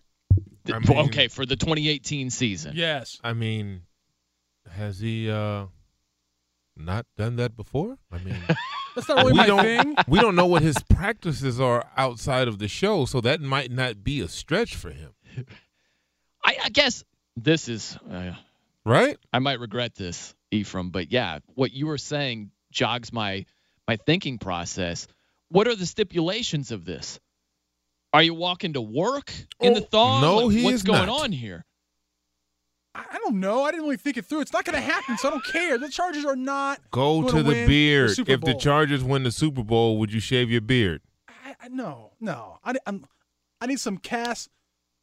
S4: Th-
S5: I mean-
S4: okay, for the 2018 season.
S8: Yes.
S5: I mean, has he uh not done that before? I mean,
S8: That's not really
S5: we
S8: my
S5: don't
S8: thing.
S5: we don't know what his practices are outside of the show, so that might not be a stretch for him,
S4: I, I guess this is, uh,
S5: right?
S4: I might regret this, Ephraim, but yeah, what you were saying jogs my my thinking process. What are the stipulations of this? Are you walking to work in the thong?
S5: no,
S4: Like,
S5: he
S4: What's
S5: is
S4: going
S5: not.
S4: on here?
S8: I I don't know. I didn't really think it through. It's not going to happen, so I don't care. The Chargers are not.
S5: Go
S8: gonna
S5: to the
S8: win
S5: beard.
S8: Super
S5: if the Chargers win the Super Bowl, would you shave your beard?
S8: I, I, no, no. I, I'm, I need some cash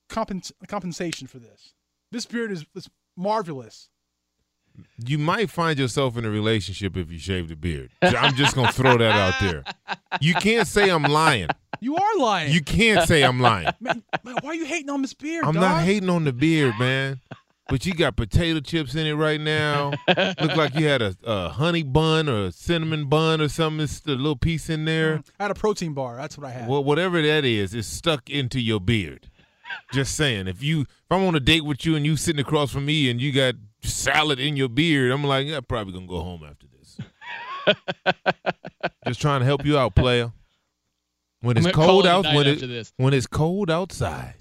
S8: compens- compensation for this. This beard is, is marvelous.
S5: You might find yourself in a relationship if you shave the beard. I'm just gonna throw that out there. You can't say I'm lying.
S8: You are lying.
S5: You can't say I'm lying.
S8: man, man, why are you hating on this beard?
S5: I'm
S8: dog?
S5: not hating on the beard, man. But you got potato chips in it right now. Look like you had a, a honey bun or a cinnamon bun or something. It's a little piece in there.
S8: Mm, I had a protein bar. That's what I had.
S5: Well, whatever that is, it's stuck into your beard. Just saying. If you if I'm on a date with you and you sitting across from me and you got salad in your beard, I'm like, yeah, probably gonna go home after this. Just trying to help you out, player. When it's cold out, when it when it's cold outside,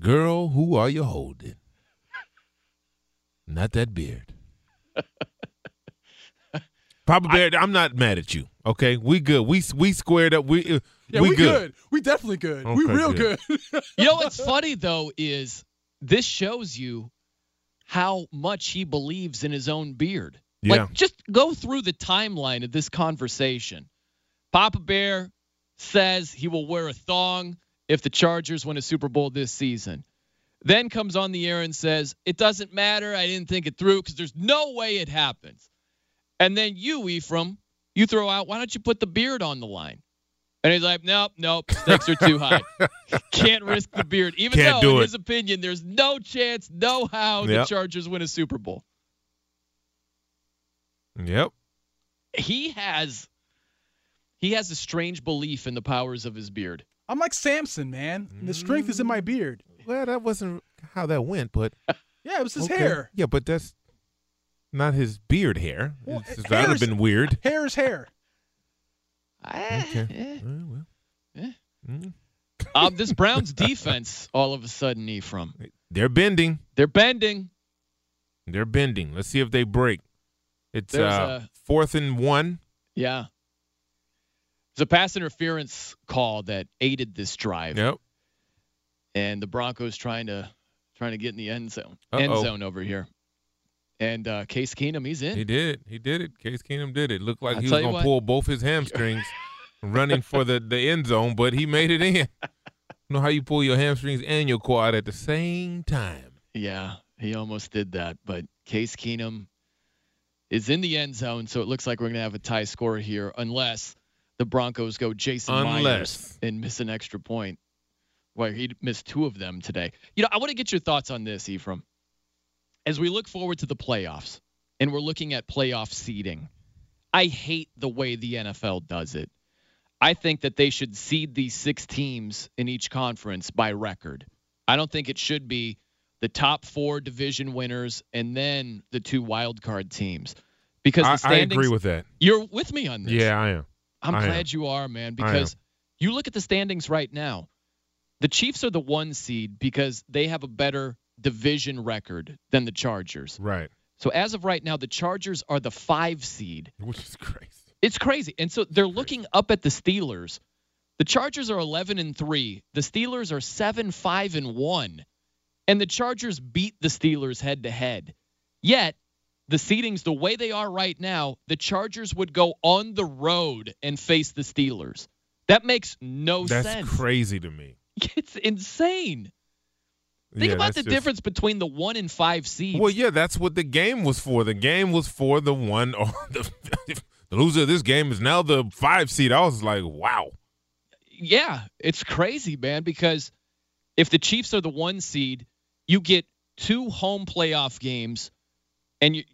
S5: girl, who are you holding? Not that beard. Papa Bear, I'm not mad at you. Okay, we good. We we squared up. We uh,
S8: yeah,
S5: we,
S8: we, good. We definitely good. we real
S5: good.
S8: good.
S4: You know what's funny though is this shows you how much he believes in his own beard.
S5: Yeah.
S4: Like just go through the timeline of this conversation. Papa Bear says he will wear a thong if the Chargers win a Super Bowl this season. Then comes on the air and says, "It doesn't matter. I didn't think it through because there's no way it happens." And then you, Ephraim, you throw out, "Why don't you put the beard on the line?" And he's like, "Nope, nope. Stakes are too high. Can't risk the beard." Even
S5: Can't
S4: though, in
S5: it.
S4: his opinion, there's no chance, no how the Chargers win a Super Bowl.
S5: Yep.
S4: He has, he has a strange belief in the powers of his beard.
S8: I'm like Samson, man. The strength is in my beard.
S5: Well, that wasn't how that went, but
S8: Yeah, it was his
S5: okay.
S8: hair.
S5: Yeah, but that's not his beard hair.
S8: Well,
S5: It's-
S8: hair
S5: that'd have been weird.
S8: Hair is hair.
S5: Okay. Well, well.
S4: Eh.
S5: Mm.
S4: Um, this Browns defense, all of a sudden, Ephraim,
S5: They're bending.
S4: they're bending.
S5: They're bending. Let's see if they break. It's uh,
S4: a-
S5: fourth and one.
S4: Yeah. There's a pass interference call that aided this drive.
S5: Yep.
S4: and the Broncos trying to trying to get in the end zone end
S5: Uh-oh.
S4: zone over here. And uh, Case Keenum, he's in.
S5: He did. He did it. Case Keenum did it. Looked like
S4: I'll
S5: he was gonna pull both his hamstrings running for the, the end zone, but he made it in. You know how you pull your hamstrings and your quad at the same time.
S4: Yeah, he almost did that, but Case Keenum is in the end zone, so it looks like we're gonna have a tie score here, unless the Broncos go Jason Myers and miss an extra point. Well, he missed two of them today. You know, I want to get your thoughts on this, Ephraim. As we look forward to the playoffs, and we're looking at playoff seeding, I hate the way the NFL does it. I think that they should seed these six teams in each conference by record. I don't think it should be the top four division winners and then the two wild card teams. Because the
S5: I, I agree with that.
S4: You're with me on this.
S5: Yeah, I am.
S4: I'm
S5: I am.
S4: glad you are, man, because you look at the standings right now. The Chiefs are the one seed because they have a better division record than the Chargers.
S5: Right.
S4: So as of right now, the Chargers are the five seed.
S5: Which is crazy.
S4: It's crazy. And so they're looking up at the Steelers. The Chargers are 11 and 3. The Steelers are 7 5 and 1. And the Chargers beat the Steelers head to head. Yet, the seedings the way they are right now, the Chargers would go on the road and face the Steelers. That makes no
S5: That's
S4: sense.
S5: That's crazy to me.
S4: It's insane. Think
S5: Yeah,
S4: about the
S5: just-
S4: difference between the 1 and 5 seeds.
S5: Well, yeah, that's what the game was for. The game was for the one or the, the loser of this game is now the five seed. I was like, wow.
S4: yeah, it's crazy, man, because if the Chiefs are the one seed, you get two home playoff games and you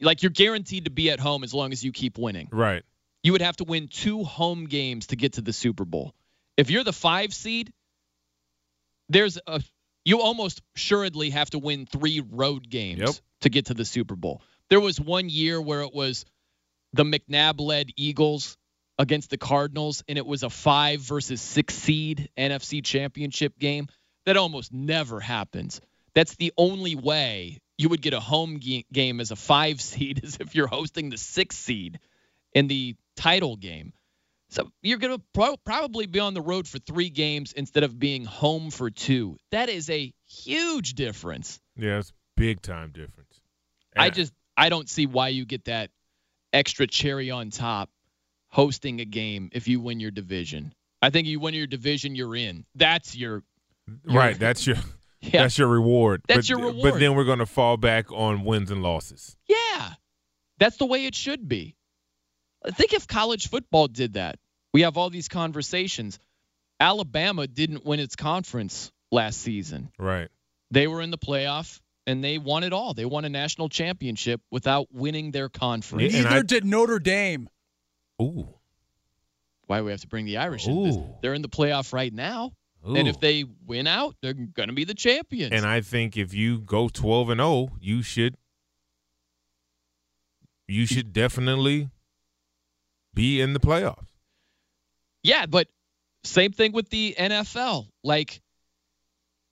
S4: like you're guaranteed to be at home as long as you keep winning.
S5: Right.
S4: You would have to win two home games to get to the Super Bowl. If you're the 5 seed, there's a you almost assuredly have to win 3 road games
S5: Yep.
S4: to get to the Super Bowl. There was one year where it was the McNabb-led Eagles against the Cardinals, and it was a five versus six seed NFC championship game. That almost never happens. That's the only way you would get a home ge- game as a five seed is if you're hosting the six seed in the title game. So you're going to pro- probably be on the road for three games instead of being home for two. That is a huge difference.
S5: Yeah, it's big time difference.
S4: I just I don't see why you get that extra cherry on top hosting a game if you win your division. I think you win your division, you're in. That's your
S5: Right. That's your
S4: Yeah.
S5: that's your reward.
S4: That's
S5: but,
S4: your
S5: But then we're gonna fall back on wins and losses.
S4: Yeah. That's the way it should be. I Think if college football did that. We have all these conversations. Alabama didn't win its conference last season.
S5: Right.
S4: They were in the playoff and they won it all. They won a national championship without winning their conference.
S8: Neither did Notre Dame.
S5: Ooh.
S4: Why do we have to bring the Irish in?
S5: Ooh.
S4: They're in the playoff right now. And if they win out, they're going to be the champions.
S5: And I think if you go twelve and zero, you should you should definitely be in the playoffs.
S4: Yeah, but same thing with the NFL. Like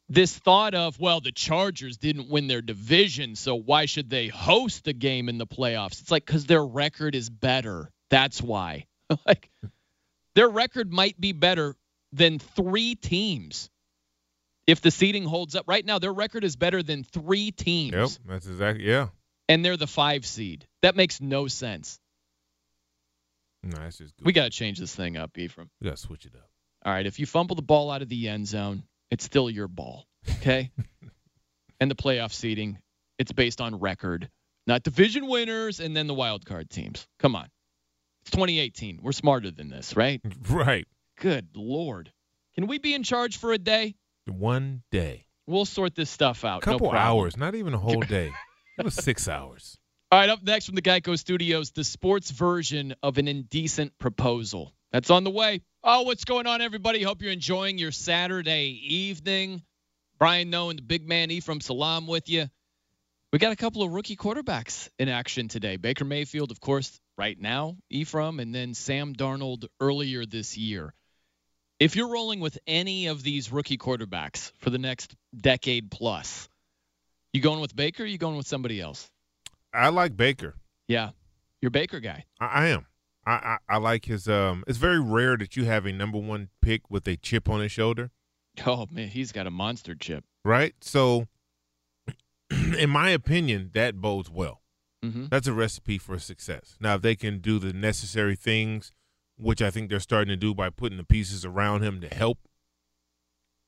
S4: this thought of, well, the Chargers didn't win their division, so why should they host a game in the playoffs? It's like cuz their record is better. That's why. like their record might be better than 3 teams. If the seeding holds up right now, their record is better than 3 teams
S5: Yep, that's exactly yeah.
S4: and they're the 5 seed. That makes no sense.
S5: No, that's just good.
S4: We got to change this thing up, Ephraim.
S5: We gotta switch it up.
S4: All right, if you fumble the ball out of the end zone, it's still your ball, okay? and the playoff seeding, it's based on record, not division winners and then the wild card teams. Come on. It's 2018. We're smarter than this, right?
S5: Right.
S4: Good lord. Can we be in charge for a day?
S5: One day.
S4: We'll sort this stuff out.
S5: A couple
S4: no
S5: hours, not even a whole day. it was six hours.
S4: All right, up next from the Geico Studios, the sports version of an indecent proposal. That's on the way. Oh, what's going on, everybody? Hope you're enjoying your Saturday evening. Brian Noe and the big man Ephraim Salaam with you. We got a couple of rookie quarterbacks in action today. Baker Mayfield, of course, right now, Ephraim, and then Sam Darnold earlier this year. If you're rolling with any of these rookie quarterbacks for the next decade plus, you going with Baker or you going with somebody else?
S5: I like Baker.
S4: Yeah, you're Baker guy.
S5: I, I am. I, I I like his. Um, it's very rare that you have a number one pick with a chip on his shoulder,
S4: Oh man, he's got a monster chip.
S5: right? So, in my opinion, that bodes well.
S4: Mhm.
S5: That's a recipe for success. Now, if they can do the necessary things, which I think they're starting to do by putting the pieces around him to help,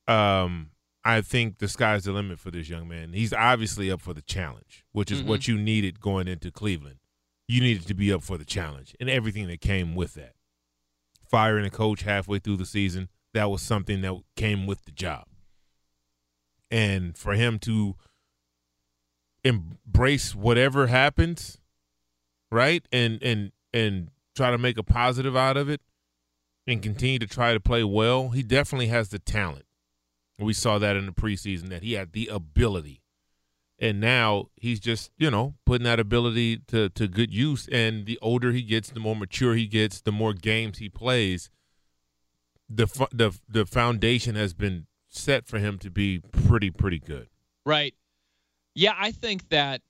S5: um, I think the sky's the limit for this young man. He's obviously up for the challenge, which is what mm-hmm. you needed going into Cleveland. You needed to be up for the challenge and everything that came with that. Firing a coach halfway through the season, that was something that came with the job. And for him to embrace whatever happens, right? And and and try to make a positive out of it and continue to try to play well. He definitely has the talent. We saw that in the preseason that he had the ability. And now he's just, you know, putting that ability to to good use and the older he gets, the more mature he gets, the more games he plays, the the the foundation has been set for him to be pretty pretty good.
S4: Right. Yeah, I think that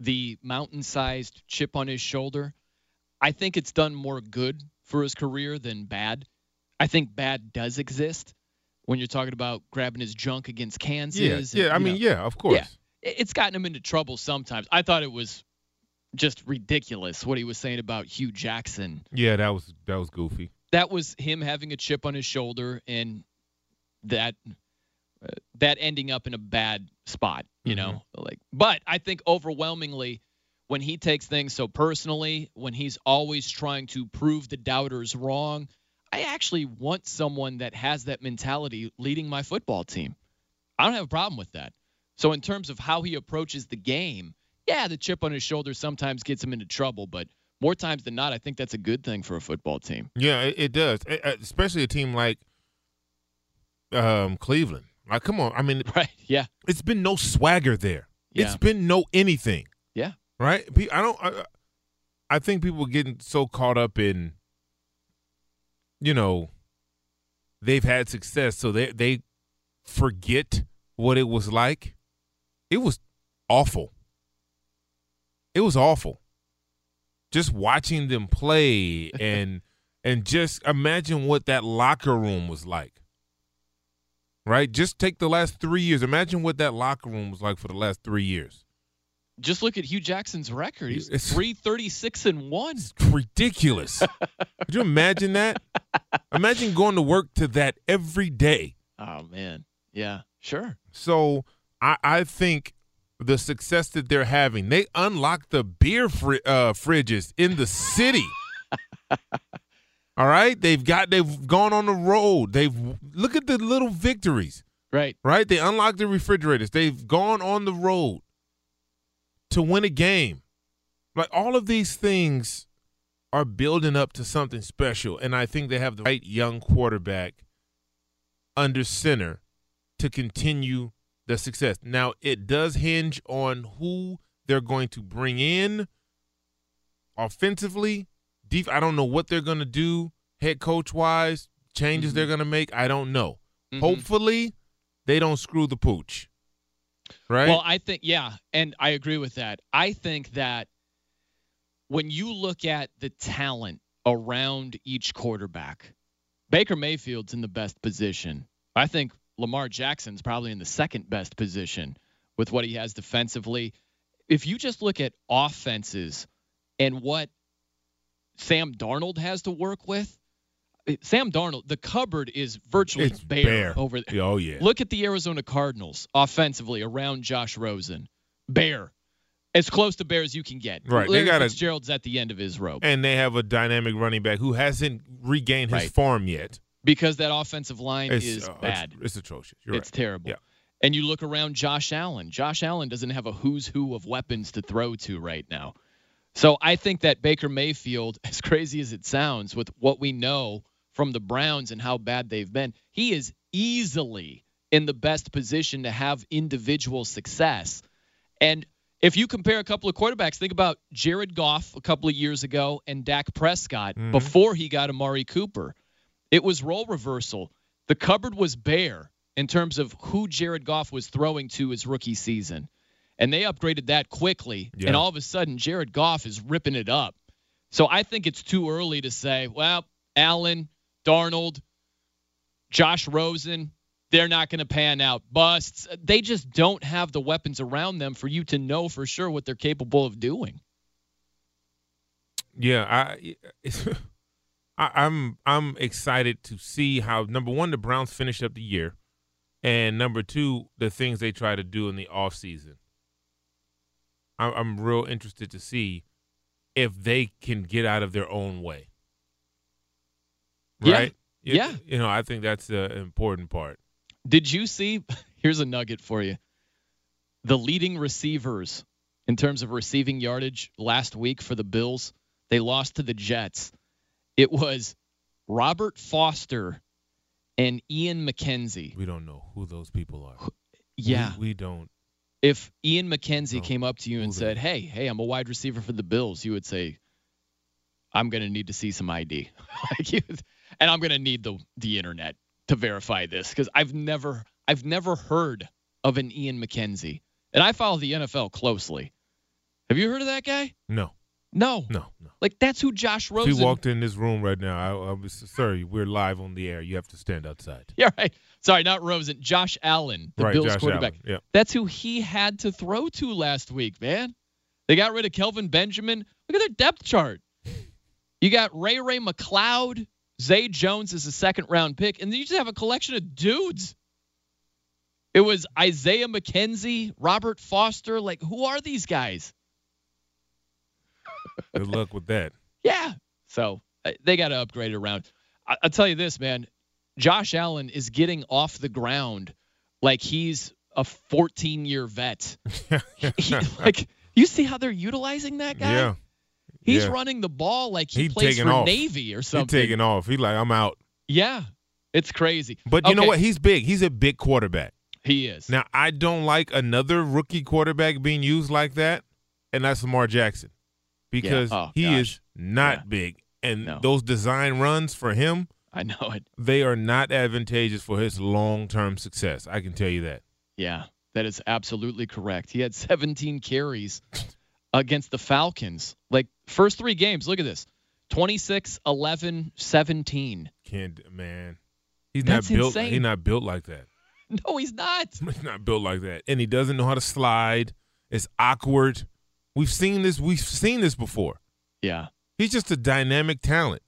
S4: the mountain-sized chip on his shoulder, I think it's done more good for his career than bad. I think bad does exist when you're talking about grabbing his junk against Kansas.
S5: Yeah,
S4: and,
S5: yeah. I mean,
S4: know,
S5: yeah, of course.
S4: Yeah, it's gotten him into trouble sometimes. I thought it was just ridiculous what he was saying about Hue Jackson.
S5: Yeah, that was that was goofy.
S4: That was him having a chip on his shoulder and that uh, that ending up in a bad spot, you know. Like but I think overwhelmingly when he takes things so personally, when he's always trying to prove the doubters wrong, I actually want someone that has that mentality leading my football team. I don't have a problem with that. So in terms of how he approaches the game, yeah, the chip on his shoulder sometimes gets him into trouble, but more times than not, I think that's a good thing for a football team.
S5: Yeah, it, it does, eh, especially a team like um, Cleveland. Like, come on, I mean,
S4: right? Yeah,
S5: it's been no swagger there. It's been no anything.
S4: Yeah.
S5: right. I don't. I, I think people getting so caught up in, you know, they've had success, so they they forget what it was like. It was awful. It was awful. Just watching them play and and just imagine what that locker room was like. Right? Just take the last 3 years. Imagine what that locker room was like for the last 3 years.
S4: Just look at Hue Jackson's record. He's
S5: It's-
S4: 336 and 1.
S5: ridiculous. Could you imagine that? Imagine going to work to that every day.
S4: Oh man. Yeah, sure.
S5: So I, I think the success that they're having, they unlocked the beer fri- uh, fridges in the city. All right, they've got they've gone on the road. They've look at the little victories.
S4: Right.
S5: Right. They unlocked the refrigerators. They've gone on the road to win a game. Like all of these things are building up to something special, and I think they have the right young quarterback under center to continue the success. Now, it does hinge on who they're going to bring in offensively. Def- I don't know what they're going to do head coach wise, changes they're going to make. I don't know.
S4: Mhm.
S5: Hopefully, they don't screw the pooch. Right?
S4: Well, I think yeah, and I agree with that. I think that when you look at the talent around each quarterback, Baker Mayfield's in the best position. I think Lamar Jackson's probably in the second best position with what he has defensively. If you just look at offenses and what Sam Darnold has to work with, it- Sam Darnold, the cupboard is virtually
S5: It's
S4: bare,
S5: bare.
S4: over there.
S5: Oh, yeah.
S4: Look at the Arizona Cardinals offensively around Josh Rosen. Bare. As close to bare as you can get.
S5: Right, they gotta-
S4: Fitzgerald's at the end of his rope
S5: and they have a dynamic running back who hasn't regained his
S4: Right.
S5: form yet.
S4: because that offensive line
S5: It's,
S4: is
S5: uh, it's-
S4: bad.
S5: It's, atrocious. You're
S4: it's
S5: right.
S4: terrible.
S5: Yeah.
S4: And you look around Josh Allen. Josh Allen doesn't have a who's who of weapons to throw to right now. So I think that Baker Mayfield, as crazy as it sounds, with what we know from the Browns and how bad they've been, he is easily in the best position to have individual success. And if you compare a couple of quarterbacks, think about Jared Goff a couple of years ago and Dak Prescott
S5: Mhm.
S4: before he got Amari Cooper. It was role reversal. The cupboard was bare in terms of who Jared Goff was throwing to his rookie season. And they upgraded that quickly.
S5: Yeah.
S4: And all of a sudden, Jared Goff is ripping it up. So I think it's too early to say, well, Allen, Darnold, Josh Rosen, they're not going to pan out. Busts. They just don't have the weapons around them for you to know for sure what they're capable of doing.
S5: Yeah, I, I I'm I'm excited to see how number one the Browns finish up the year, and number two the things they try to do in the off season. I'm, I'm real interested to see if they can get out of their own way.
S4: Yeah.
S5: Right? You-
S4: Yeah.
S5: You know, I think that's the important part.
S4: Did you see? Here's a nugget for you. The leading receivers in terms of receiving yardage last week for the Bills, they lost to the Jets. It was Robert Foster and Ian McKenzie.
S5: We don't know who those people are.
S4: Yeah.
S5: We, we don't.
S4: If Ian McKenzie came up to you and said, "Hey, hey, I'm a wide receiver for the Bills," you would say, "I'm going to need to see some ID." like you, and I'm going to need the the internet to verify this because I've never I've never heard of an Ian McKenzie. And I follow the NFL closely. Have you heard of that guy?
S5: No.
S4: No.
S5: No. No.
S4: Like that's who Josh
S5: If
S4: Rosen.
S5: he walked in this room right now, I, I was, sir, we're live on the air. You have to stand outside.
S4: Yeah, right. Sorry, not Rosen. Josh Allen, the
S5: Right,
S4: Bills
S5: Josh
S4: quarterback.
S5: Allen, yeah.
S4: That's who he had to throw to last week, man. They got rid of Kelvin Benjamin. Look at their depth chart. You got Ray Ray McCloud. Zay Jones is a second round pick. And then you just have a collection of dudes. It was Isaiah McKenzie, Robert Foster. Like, who are these guys?
S5: Good luck with that.
S4: Yeah. So uh, they got to upgrade around. I- I'll tell you this, man. Josh Allen is getting off the ground like he's a 14 year vet. He- like, you see how they're utilizing that guy?
S5: Yeah.
S4: He's
S5: yeah.
S4: running the ball like he
S5: He
S4: plays for
S5: off.
S4: Navy or something.
S5: He's taking off. He like, I'm out.
S4: Yeah. It's crazy.
S5: But you know what? He's big. He's a big quarterback.
S4: He is.
S5: Now, I don't like another rookie quarterback being used like that, and that's Lamar Jackson. Because
S4: Oh,
S5: he
S4: gosh.
S5: is not big. And those design runs for him,
S4: I know it.
S5: they are not advantageous for his long term success. I can tell you that.
S4: Yeah, that is absolutely correct. He had 17 carries against the Falcons. Like, first three games, look at this 26, 11, 17.
S5: Can't man. He's
S4: That's
S5: not built
S4: insane.
S5: he's not built like that.
S4: No, he's not.
S5: He's not built like that. And he doesn't know how to slide. It's awkward. We've seen this we've seen this before.
S4: Yeah.
S5: He's just a dynamic talent.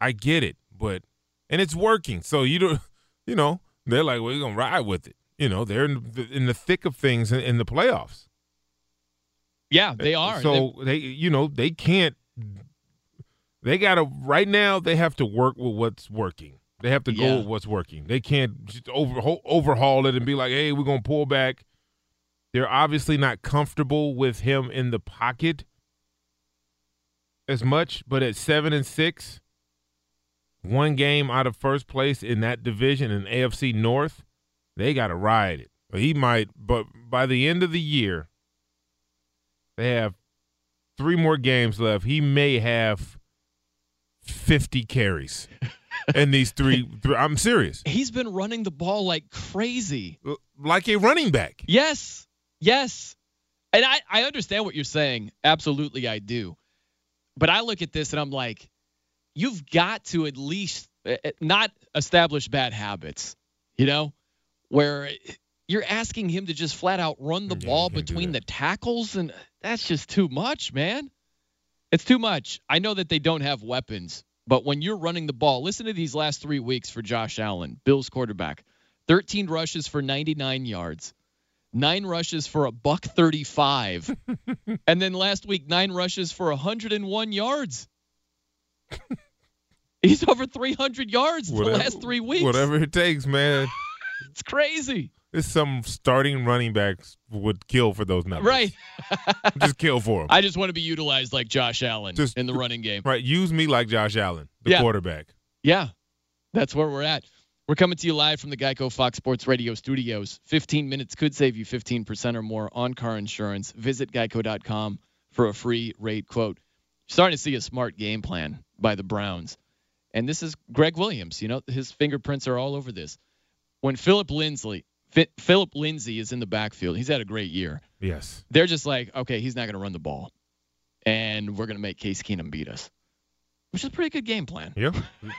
S5: I get it, but and it's working. So you don't, you know, they're like, we're gonna ride with it. You know, they're in the, in the thick of things in, in the playoffs.
S4: Yeah, they are.
S5: So they, you know, they can't. They gotta right now. They have to work with what's working. They have to go with what's working. They can't just over, overhaul it and be like, "Hey, we're gonna pull back." They're obviously not comfortable with him in the pocket as much, but at seven and six, one game out of first place in that division in AFC North, they got to ride it. He might, but by the end of the year, they have three more games left. He may have fifty carries in these three. three I'm serious,
S4: He's been running the ball like crazy.
S5: like a running back.
S4: Yes. Yes. And I, I understand what you're saying. Absolutely, I do. But I look at this and I'm like, you've got to at least uh, uh, not establish bad habits, you know, where you're asking him to just flat out run the ball between the tackles. And that's just too much, man. It's too much. I know that they don't have weapons, but when you're running the ball, listen to these last three weeks for Josh Allen, Bills quarterback 13 rushes for 99 yards, nine rushes for a buck 35. and then last week, nine rushes for 101 yards. He's over 300 yards the last three weeks.
S5: Whatever it takes, man.
S4: It's crazy.
S5: It's some starting running backs would kill for those numbers.
S4: Right.
S5: Just kill for them.
S4: I just want to be utilized like Josh Allen
S5: Just-
S4: in the running game.
S5: Right. Use me like Josh Allen, the
S4: Yeah.
S5: quarterback.
S4: Yeah, that's where we're at. We're coming to you live from the Geico Fox Sports Radio studios. 15 minutes could save you 15% or more on car insurance. Visit geico.com for a free rate quote. Starting to see a smart game plan by the Browns. And this is Gregg Williams. You know, his fingerprints are all over this. When Philip Lindsay, Philip Lindsay is in the backfield, he's had a great year.
S5: Yes.
S4: They're just like, okay, he's not going to run the ball. And we're going to make Case Keenum beat us, which is a pretty good game plan.
S5: Yeah.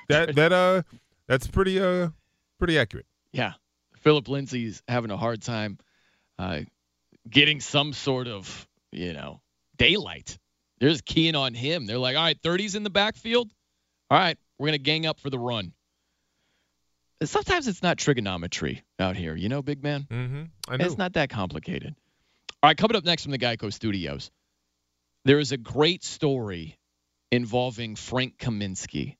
S5: That that uh that's pretty uh pretty accurate.
S4: Yeah. Philip Lindsay's having a hard time uh, getting some sort of, you know, daylight. They're just keying on him. They're like, all right, 30's in the backfield. All right, we're going to gang up for the run. Sometimes it's not trigonometry out here, you know, big man?
S5: Mm-hmm. I know.
S4: It's not that complicated. All right, coming up next from the Geico Studios, there is a great story involving Frank Kaminsky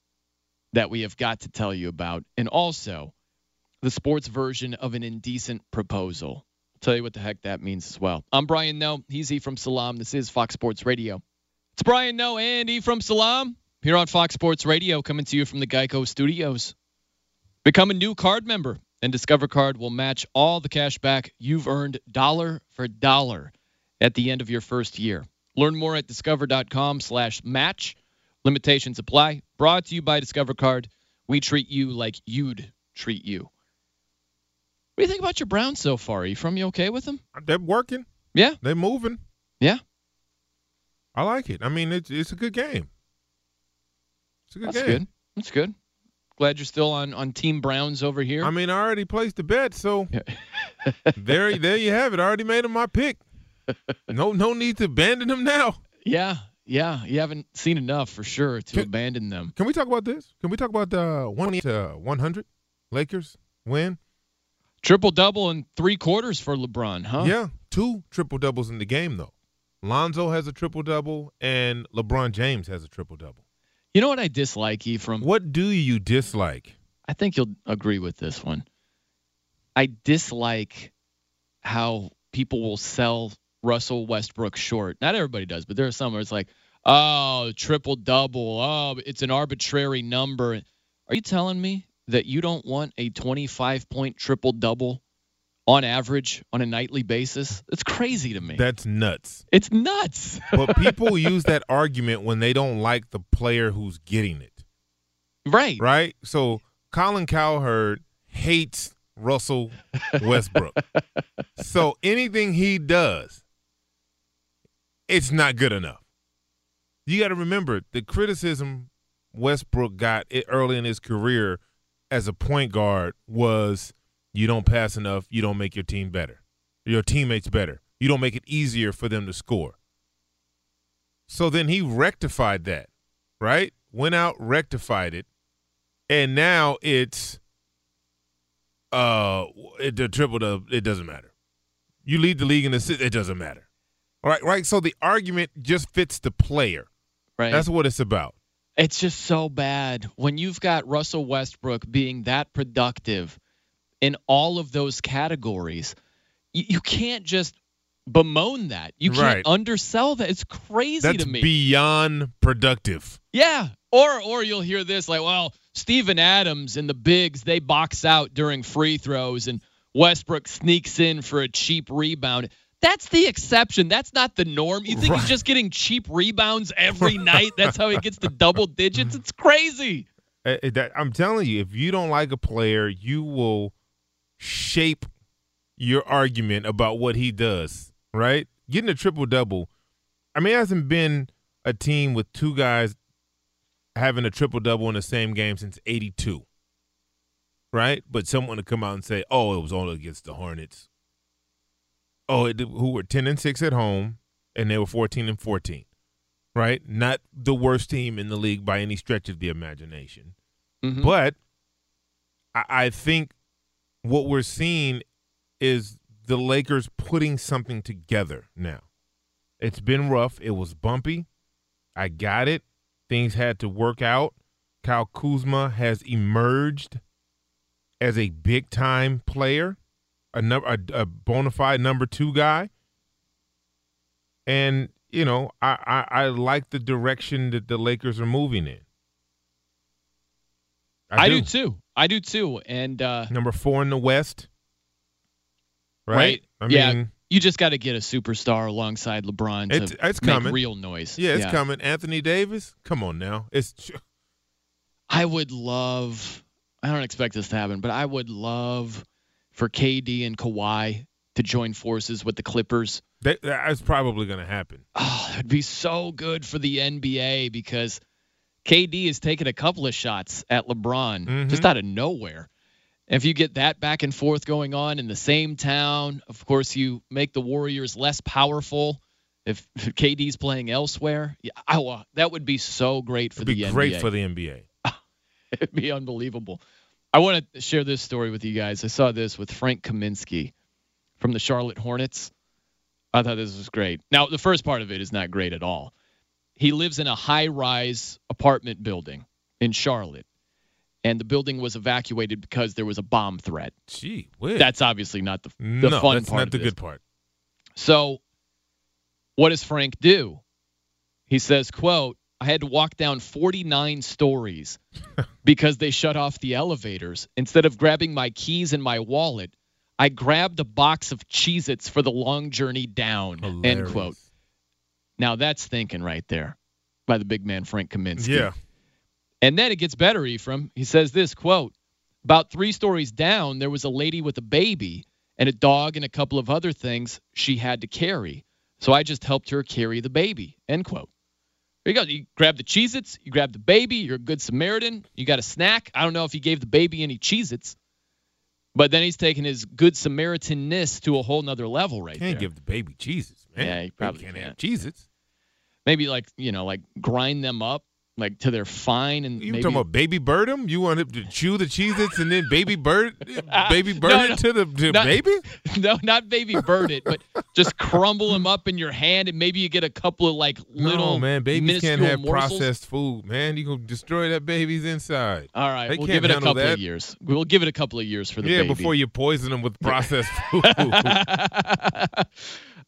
S4: that we have got to tell you about, and also the sports version of an indecent proposal. I'll tell you what the heck that means as well. I'm Brian Noe. He's E from Salam. This is Fox Sports Radio. It's Brian Noe and E from Salam here on Fox Sports Radio, coming to you from the Geico Studios. Become a new card member, and Discover Card will match all the cash back you've earned dollar for dollar at the end of your first year. Learn more at discover.com slash match. Limitations apply. Brought to you by Discover Card. We treat you like you'd treat you. What do you think about your Browns so far? Are you from you okay with them?
S5: They're working.
S4: Yeah.
S5: They're moving.
S4: Yeah.
S5: I like it. I mean, it's it's a good game. It's a good
S4: That's
S5: game.
S4: good. That's good. Glad you're still on on Team Browns over here.
S5: I mean, I already placed the bet, so there, there you have it. I already made him my pick. No, no need to abandon him now.
S4: yeah, yeah. You haven't seen enough for sure to abandon them.
S5: Can we talk about this? Can we talk about the one to one hundred Lakers win?
S4: Triple double in three quarters for LeBron, huh?
S5: Yeah, two triple doubles in the game though. Lonzo has a triple double, and LeBron James has a triple double.
S4: You know what I dislike, Ephraim?
S5: What do you dislike?
S4: I think you'll agree with this one. I dislike how people will sell Russell Westbrook short. Not everybody does, but there are some where it's like, oh, triple double. Oh, it's an arbitrary number. Are you telling me that you don't want a 25 point triple double on average on a nightly basis? It's crazy to me.
S5: That's nuts.
S4: It's nuts.
S5: but people use that argument when they don't like the player who's getting it.
S4: Right.
S5: Right? So Colin Cowherd hates Russell Westbrook. so anything he does, it's not good enough. You got to remember the criticism Westbrook got early in his career as a point guard was you don't pass enough, you don't make your team better, your teammates better, you don't make it easier for them to score. So then he rectified that, right? Went out, rectified it, and now it's uh it, the triple double. It doesn't matter. You lead the league in assists. It doesn't matter. All right, right. So the argument just fits the player.
S4: Right.
S5: That's what it's about.
S4: It's just so bad when you've got Russell Westbrook being that productive in all of those categories. You, you can't just bemoan that. You can't
S5: Right.
S4: undersell that. It's crazy
S5: That's
S4: to me.
S5: beyond productive.
S4: yeah. Or or you'll hear this like, well, Steven Adams and the bigs, they box out during free throws and Westbrook sneaks in for a cheap rebound. That's the exception. That's not the norm. You think
S5: Right.
S4: he's just getting cheap rebounds every night? That's how he gets the double digits? It's crazy.
S5: Uh, that- I'm telling you, if you don't like a player, you will shape your argument about what he does. Right? Getting a triple double. I mean, it hasn't been a team with two guys having a triple double in the same game since '82. Right? But someone to come out and say, "Oh, it was only against the Hornets." Oh, it, who were 10 and six at home, and they were 14 and 14. Right? Not the worst team in the league by any stretch of the imagination.
S4: Mhm.
S5: But I, I think what we're seeing is the Lakers putting something together now. It's been rough. It was bumpy. I got it. Things had to work out. Kyle Kuzma has emerged as a big time player, a, num- a, a bona fide number two guy. And, you know, I, I, I like the direction that the Lakers are moving in.
S4: I, do. too. I do too. And uh,
S5: Number four in the West. Right?
S4: right?
S5: I
S4: yeah.
S5: mean,
S4: You just got to get a superstar alongside LeBron to
S5: it's, it's
S4: make
S5: coming.
S4: real noise.
S5: Yeah, it's coming. Anthony Davis, come on now. It's
S4: I would love. I don't expect this to happen, but I would love for KD and Kawhi to join forces with the Clippers.
S5: that, that's probably going to happen.
S4: Oh, that'd be so good for the NBA because KD has taken a couple of shots at LeBron
S5: Mhm.
S4: just out of nowhere. If you get that back and forth going on in the same town, of course, you make the Warriors less powerful. If KD's playing elsewhere, yeah, I, that would be so great for the NBA.
S5: It'd be
S4: the
S5: great for the NBA.
S4: It'd be unbelievable. I want to share this story with you guys. I saw this with Frank Kaminsky from the Charlotte Hornets. I thought this was great. Now, the first part of it is not great at all. He lives in a high rise apartment building in Charlotte, and the building was evacuated because there was a bomb threat.
S5: Gee, whiz.
S4: That's obviously not the, the
S5: no,
S4: fun
S5: that's
S4: part.
S5: not the
S4: this.
S5: good part.
S4: So, what does Frank do? He says, "quote I had to walk down 49 stories because they shut off the elevators. Instead of grabbing my keys and my wallet, I grabbed a box of Cheez-Its for the long journey down." End quote. Now that's thinking right there by the big man Frank Kaminsky.
S5: Yeah.
S4: And then it gets better, Ephraim. He says this quote, About three stories down, there was a lady with a baby and a dog and a couple of other things she had to carry. So I just helped her carry the baby. End quote. There you go. You grab the Cheez Its, you grab the baby, you're a good Samaritan, you got a snack. I don't know if he gave the baby any Cheez Its, but then he's taking his good Samaritanness to a whole nother level right there.
S5: Can't give the baby Jesus, man.
S4: Yeah, he probably
S5: can't
S4: can't.
S5: have Jesus.
S4: Maybe like, you know, like grind them up like to their fine and
S5: You
S4: maybe
S5: talking about baby bird him? You want to chew the Cheez-Its and then baby bird, baby bird
S4: No,
S5: it
S4: no.
S5: to the to
S4: Not-
S5: baby?
S4: no, not baby bird it, but just crumble them up in your hand and maybe you get a couple of like little
S5: no, man. Babies can't have
S4: morsels.
S5: processed food, man. You gonna destroy that baby's inside.
S4: All right,
S5: They
S4: we'll give it a couple of years. We'll give it a couple of years for the
S5: yeah,
S4: baby.
S5: before you poison them with processed food.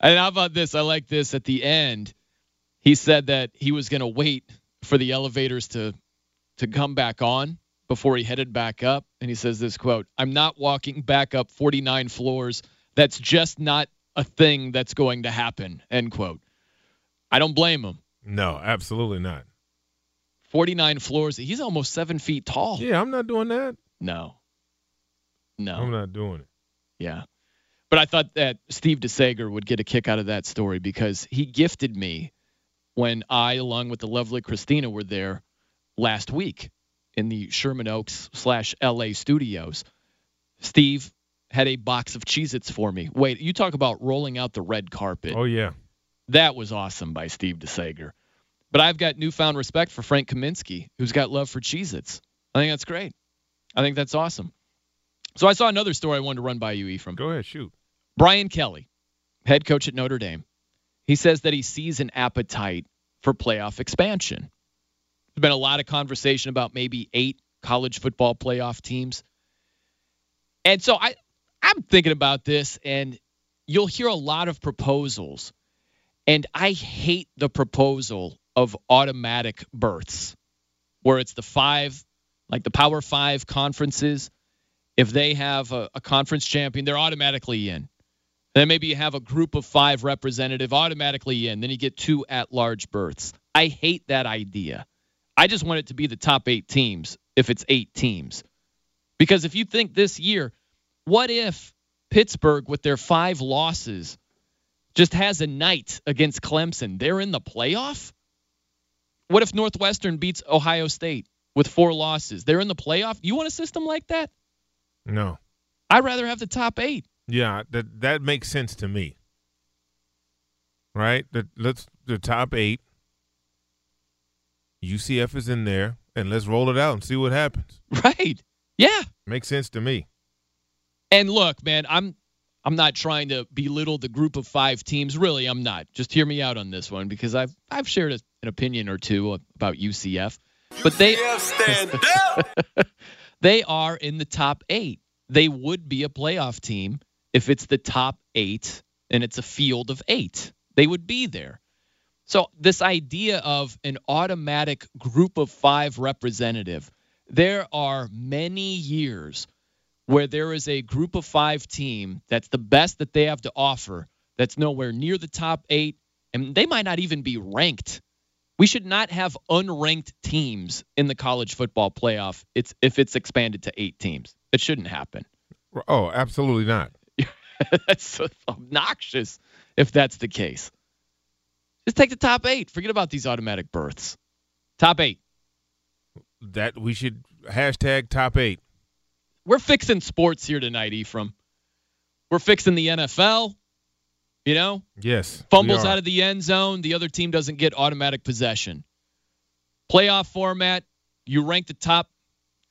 S4: and how about this? I like this at the end. He said that he was going to wait for the elevators to to come back on before he headed back up and he says this quote, "I'm not walking back up 49 floors. That's just not a thing that's going to happen." End quote. I don't blame him.
S5: no, absolutely not.
S4: 49 floors. He's almost 7 feet tall.
S5: Yeah, I'm not doing that.
S4: No. No.
S5: I'm not doing it.
S4: Yeah. But I thought that Steve DeSager would get a kick out of that story because he gifted me when I, along with the lovely Christina, were there last week in the Sherman Oaks slash LA studios. Steve had a box of Cheez Its for me. Wait, you talk about rolling out the red carpet.
S5: Oh yeah.
S4: That was awesome by Steve DeSager. But I've got newfound respect for Frank Kaminsky, who's got love for Cheez Its. I think that's great. I think that's awesome. So I saw another story I wanted to run by you, Ephraim.
S5: Go ahead, shoot.
S4: Brian Kelly, head coach at Notre Dame, he says that he sees an appetite for playoff expansion. There's been a lot of conversation about maybe eight college football playoff teams. And so I I'm thinking about this and you'll hear a lot of proposals. And I hate the proposal of automatic berths where it's the five like the Power 5 conferences if they have a, a conference champion, they're automatically in. Then maybe you have a group of five representative automatically in. Then you get two at large berths. I hate that idea. I just want it to be the top eight teams if it's eight teams. Because if you think this year, what if Pittsburgh, with their five losses, just has a night against Clemson? They're in the playoff? What if Northwestern beats Ohio State with four losses? They're in the playoff? You want a system like that?
S5: No.
S4: I'd rather have the top eight.
S5: Yeah, that that makes sense to me. Right? That let's the top eight. UCF is in there, and let's roll it out and see what happens.
S4: Right. Yeah.
S5: Makes sense to me.
S4: And look, man, I'm I'm not trying to belittle the group of five teams. Really, I'm not. Just hear me out on this one because I've I've shared a, an opinion or two about UCF, but they they are in the top eight. They would be a playoff team if it's the top eight and it's a field of eight. They would be there. So this idea of an automatic group of five representative, there are many years where there is a group of five team that's the best that they have to offer, that's nowhere near the top eight, and they might not even be ranked. We should not have unranked teams in the college football playoff. It's if it's expanded to eight teams. It shouldn't happen.
S5: Oh, absolutely not.
S4: that's so obnoxious if that's the case. Just take the top eight. Forget about these automatic berths. Top eight.
S5: That we should hashtag top eight.
S4: We're fixing sports here tonight, Ephraim. We're fixing the NFL. You know,
S5: Yes.
S4: fumbles out of the end zone, the other team doesn't get automatic possession. Playoff format, you rank the top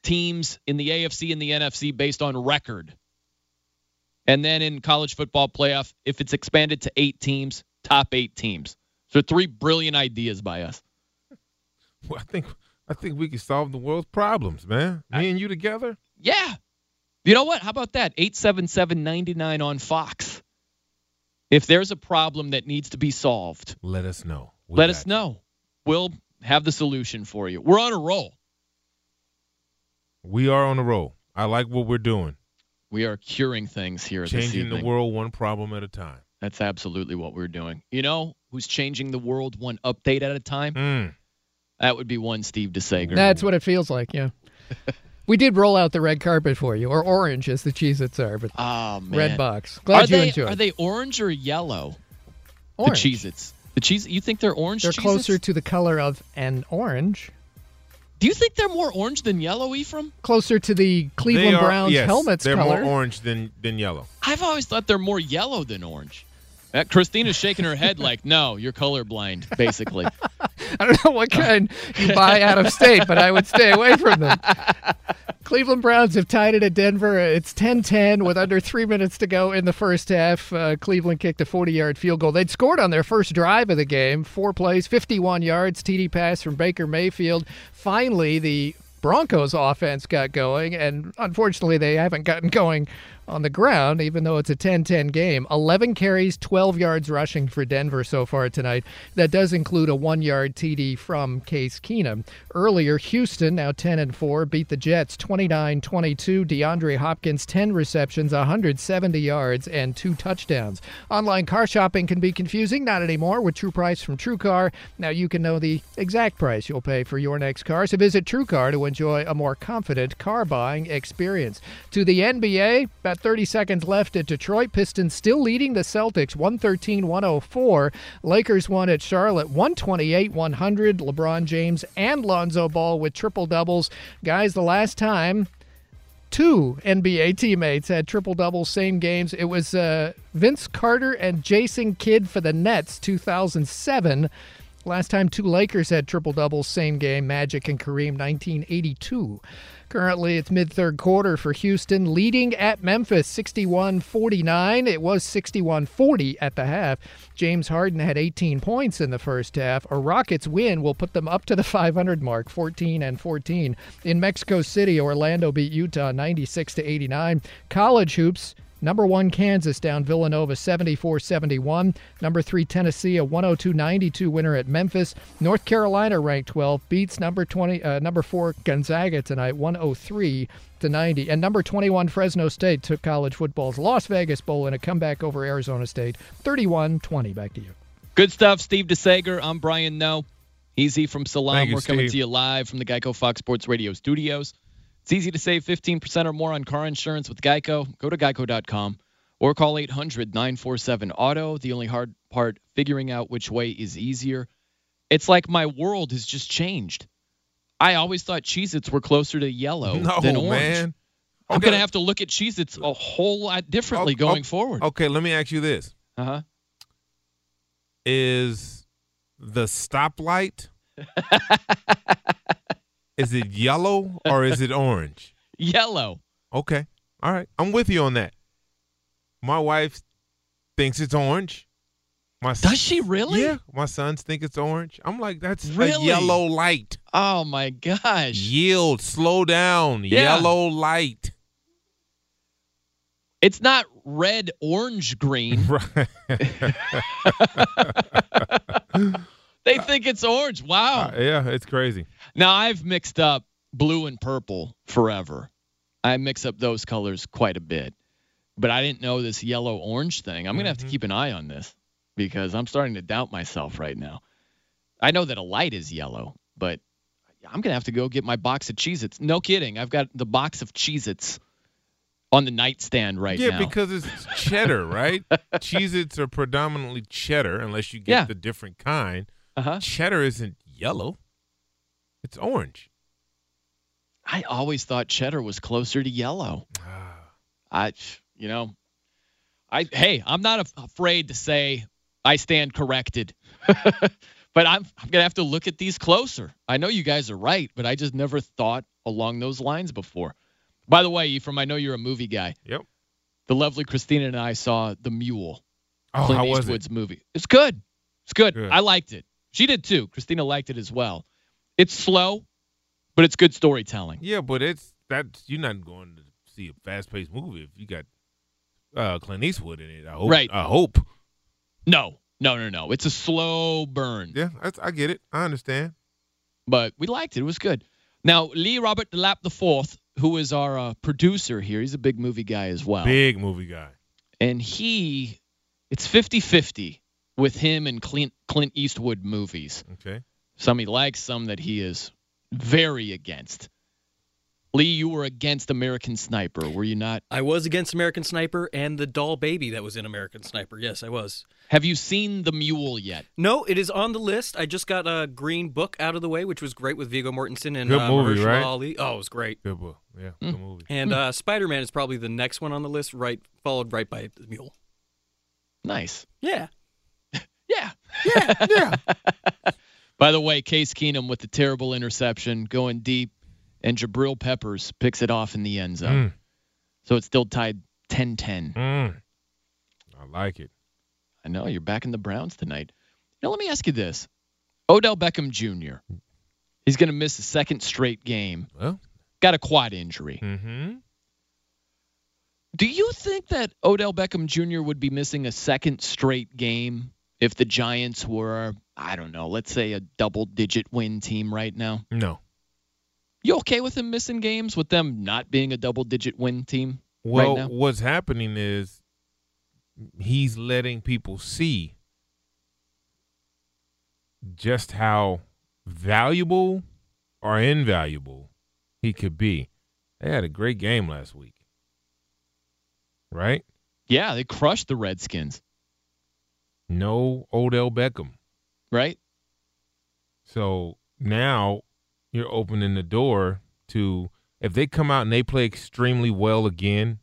S4: teams in the AFC and the NFC based on record. And then in college football playoff, if it's expanded to eight teams, top eight teams. So three brilliant ideas by us.
S5: Well, I think I think we can solve the world's problems, man. Me and you together.
S4: Yeah. You know what? How about that? 877-99 on Fox. If there's a problem that needs to be solved,
S5: Let us know. We
S4: let us know. We'll have the solution for you. We're on a roll.
S5: We are on a roll. I like what we're doing.
S4: We are curing things here this
S5: Changing the world one problem at a time.
S4: That's absolutely what we're doing. You know who's changing the world one update at a time?
S5: Mm.
S4: That would be one Steve DeSager.
S3: That's what it feels like, yeah. We did roll out the red carpet for you, or orange as the Cheez-Its are, but
S4: oh, man.
S3: red box. Glad
S4: are
S3: you
S4: they,
S3: enjoyed.
S4: Are they orange or yellow?
S3: Orange.
S4: The Cheez-Its. The cheese. You think they're orange?
S3: They're
S4: Cheez-Its?
S3: closer to the color of an orange.
S4: Do you think they're more orange than yellow, Ephraim?
S3: Closer to the Cleveland
S5: are-
S3: Browns
S5: yes,
S3: helmets
S5: They're
S3: color.
S5: more orange than than yellow.
S4: I've always thought they're more yellow than orange. Uh, Christina's shaking her head like, no, you're colorblind, basically.
S3: I don't know what kind you buy out of state, but I would stay away from them. Cleveland Browns have tied it at Denver. It's 10-10 with under three minutes to go in the first half. Uh, Cleveland kicked a 40-yard field goal. They'd scored on their first drive of the game. Four plays, 51 yards, TD pass from Baker Mayfield. Finally, the Broncos offense got going, and unfortunately, they haven't gotten going on the ground, even though it's a 10 10 game. 11 carries, 12 yards rushing for Denver so far tonight. That does include a one yard TD from Case Keenum. Earlier, Houston, now 10 and 4, beat the Jets 29 22. DeAndre Hopkins, 10 receptions, 170 yards, and two touchdowns. Online car shopping can be confusing, not anymore with True Price from True Car. Now you can know the exact price you'll pay for your next car. So visit True Car to enjoy a more confident car buying experience. To the NBA, about 30 seconds left at Detroit. Pistons still leading the Celtics 113 104. Lakers won at Charlotte 128 100. LeBron James and Lonzo Ball with triple doubles. Guys, the last time two NBA teammates had triple doubles same games. It was uh, Vince Carter and Jason Kidd for the Nets 2007. Last time two Lakers had triple doubles same game, Magic and Kareem 1982. Currently, it's mid third quarter for Houston, leading at Memphis 61 49. It was 61 40 at the half. James Harden had 18 points in the first half. A Rockets win will put them up to the 500 mark, 14 and 14. In Mexico City, Orlando beat Utah 96 to 89. College hoops. Number one, Kansas down Villanova 74 71. Number three, Tennessee, a 102 92 winner at Memphis. North Carolina, ranked 12, beats number 20, uh, number four, Gonzaga tonight, 103 to 90. And number 21, Fresno State took college football's Las Vegas Bowl in a comeback over Arizona State, 31 20. Back to you.
S4: Good stuff, Steve DeSager. I'm Brian Noe. Easy from
S5: Salaam. You,
S4: We're coming
S5: Steve.
S4: to you live from the Geico Fox Sports Radio studios. It's easy to save 15% or more on car insurance with Geico. Go to geico.com or call 800 947 Auto. The only hard part, figuring out which way is easier. It's like my world has just changed. I always thought Cheez Its were closer to yellow
S5: No,
S4: than orange.
S5: man.
S4: I'm going to have to look at Cheez Its a whole lot differently
S5: Oh,
S4: going forward.
S5: Okay, let me ask you this:
S4: Uh huh.
S5: Is the stoplight is it yellow or is it orange?
S4: Yellow.
S5: Okay, all right, I'm with you on that. My wife thinks it's orange. My
S4: Does she really?
S5: Yeah, my sons think it's orange. I'm like, that's
S4: Really?
S5: a yellow light.
S4: Oh my gosh.
S5: Yield, slow down.
S4: Yeah.
S5: Yellow light.
S4: It's not red, orange, green. they think it's orange. Wow.
S5: Uh, yeah, it's crazy.
S4: Now I've mixed up blue and purple forever. I mix up those colors quite a bit. But I didn't know this yellow orange thing. I'm going to have to keep an eye on this because I'm starting to doubt myself right now. I know that a light is yellow, but I'm going to have to go get my box of Cheez Its. No kidding. I've got the box of Cheez Its on the nightstand right
S5: yeah,
S4: now.
S5: Yeah, because it's cheddar, right? Cheez-Its are predominantly cheddar unless you get
S4: Yeah.
S5: the different kind.
S4: Uh-huh.
S5: Cheddar isn't yellow. It's orange.
S4: I always thought cheddar was closer to yellow. I, you know, I hey, I'm not af- afraid to say I stand corrected, but I'm I'm gonna have to look at these closer. I know you guys are right, but I just never thought along those lines before. By the way, Ephraim, I know you're a movie guy.
S5: Yep.
S4: The lovely Christina and I saw The Mule,
S5: Oh,
S4: Clint
S5: how was it?
S4: Eastwood's movie. It's good. It's good.
S5: Good.
S4: I liked it. She did too. Christina liked it as well. It's slow, but it's good storytelling.
S5: Yeah, but it's that's you're not going to see a fast-paced movie if you got uh, Clint Eastwood in it. I hope.
S4: Right.
S5: I hope.
S4: No, no, no, no. It's a slow burn.
S5: Yeah, I get it. I understand.
S4: but we liked it. It was good. Now, Lee Robert Lap the Fourth, who is our uh, producer here, he's a big movie guy as well.
S5: Big movie guy.
S4: And he, it's 50-50 with him and Clint Clint Eastwood movies.
S5: Okay.
S4: Some he likes, some that he is very against. Lee, you were against American Sniper, were you not?
S9: I was against American Sniper and the doll baby that was in American Sniper. Yes, I was.
S4: Have you seen the mule yet?
S9: No, it is on the list. I just got a Green Book out of the way, which was great with Viggo Mortensen and
S5: Good
S9: uh,
S5: movie, right?
S9: Ali. Oh, it was great.
S5: Good book. Yeah, good movie.
S9: And uh, Spider Man is probably the next one on the list, right followed right by the Mule.
S4: Nice.
S9: Yeah.
S4: Yeah.
S8: Yeah, yeah.
S4: By the way, Case Keenum with the terrible interception going deep, and Jabril Peppers picks it off in the end zone.
S5: Mm.
S4: So it's still tied 10 10.
S5: Mm. I like it.
S4: I know you're back in the Browns tonight. Now, let me ask you this Odell Beckham Jr., he's going to miss a second straight game.
S5: Well,
S4: Got a quad injury.
S5: mm-hmm.
S4: Do you think that Odell Beckham Jr. would be missing a second straight game if the Giants were, I don't know, let's say a double digit win team right now?
S5: No.
S4: You okay with him missing games with them not being a double digit win team
S5: Well,
S4: right now?
S5: what's happening is he's letting people see just how valuable or invaluable he could be. They had a great game last week. Right?
S4: Yeah, they crushed the Redskins,
S5: No Odell Beckham.
S4: right?
S5: So now you're opening the door to if they come out and they play extremely well again,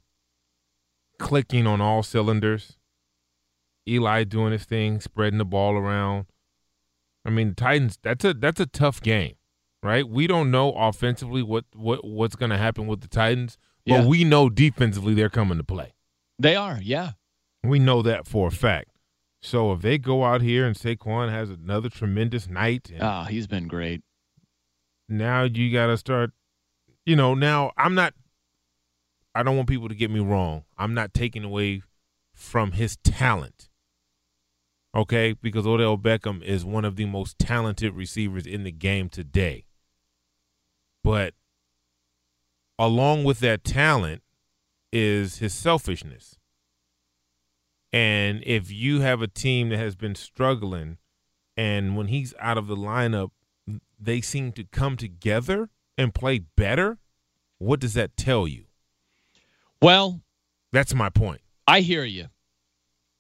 S5: clicking on all cylinders, Eli doing his thing, spreading the ball around. I mean, Titans. That's a that's a tough game, right? We don't know offensively what what what's going to happen with the Titans, but
S4: Yeah.
S5: we know defensively they're coming to play.
S4: They are, yeah.
S5: We know that for a fact. So if they go out here and Saquon has another tremendous night, and
S4: Ah, he's been great.
S5: now you got to start you know now i'm not i don't want people to get me wrong. I'm not taking away from his talent okay? Because odell beckham is one of the most talented receivers in the game today. But along with that talent is his selfishness and if you have a team that has been struggling and when he's out of the lineup they seem to come together and play better, what does that tell you?
S4: Well,
S5: That's my point.
S4: I hear you.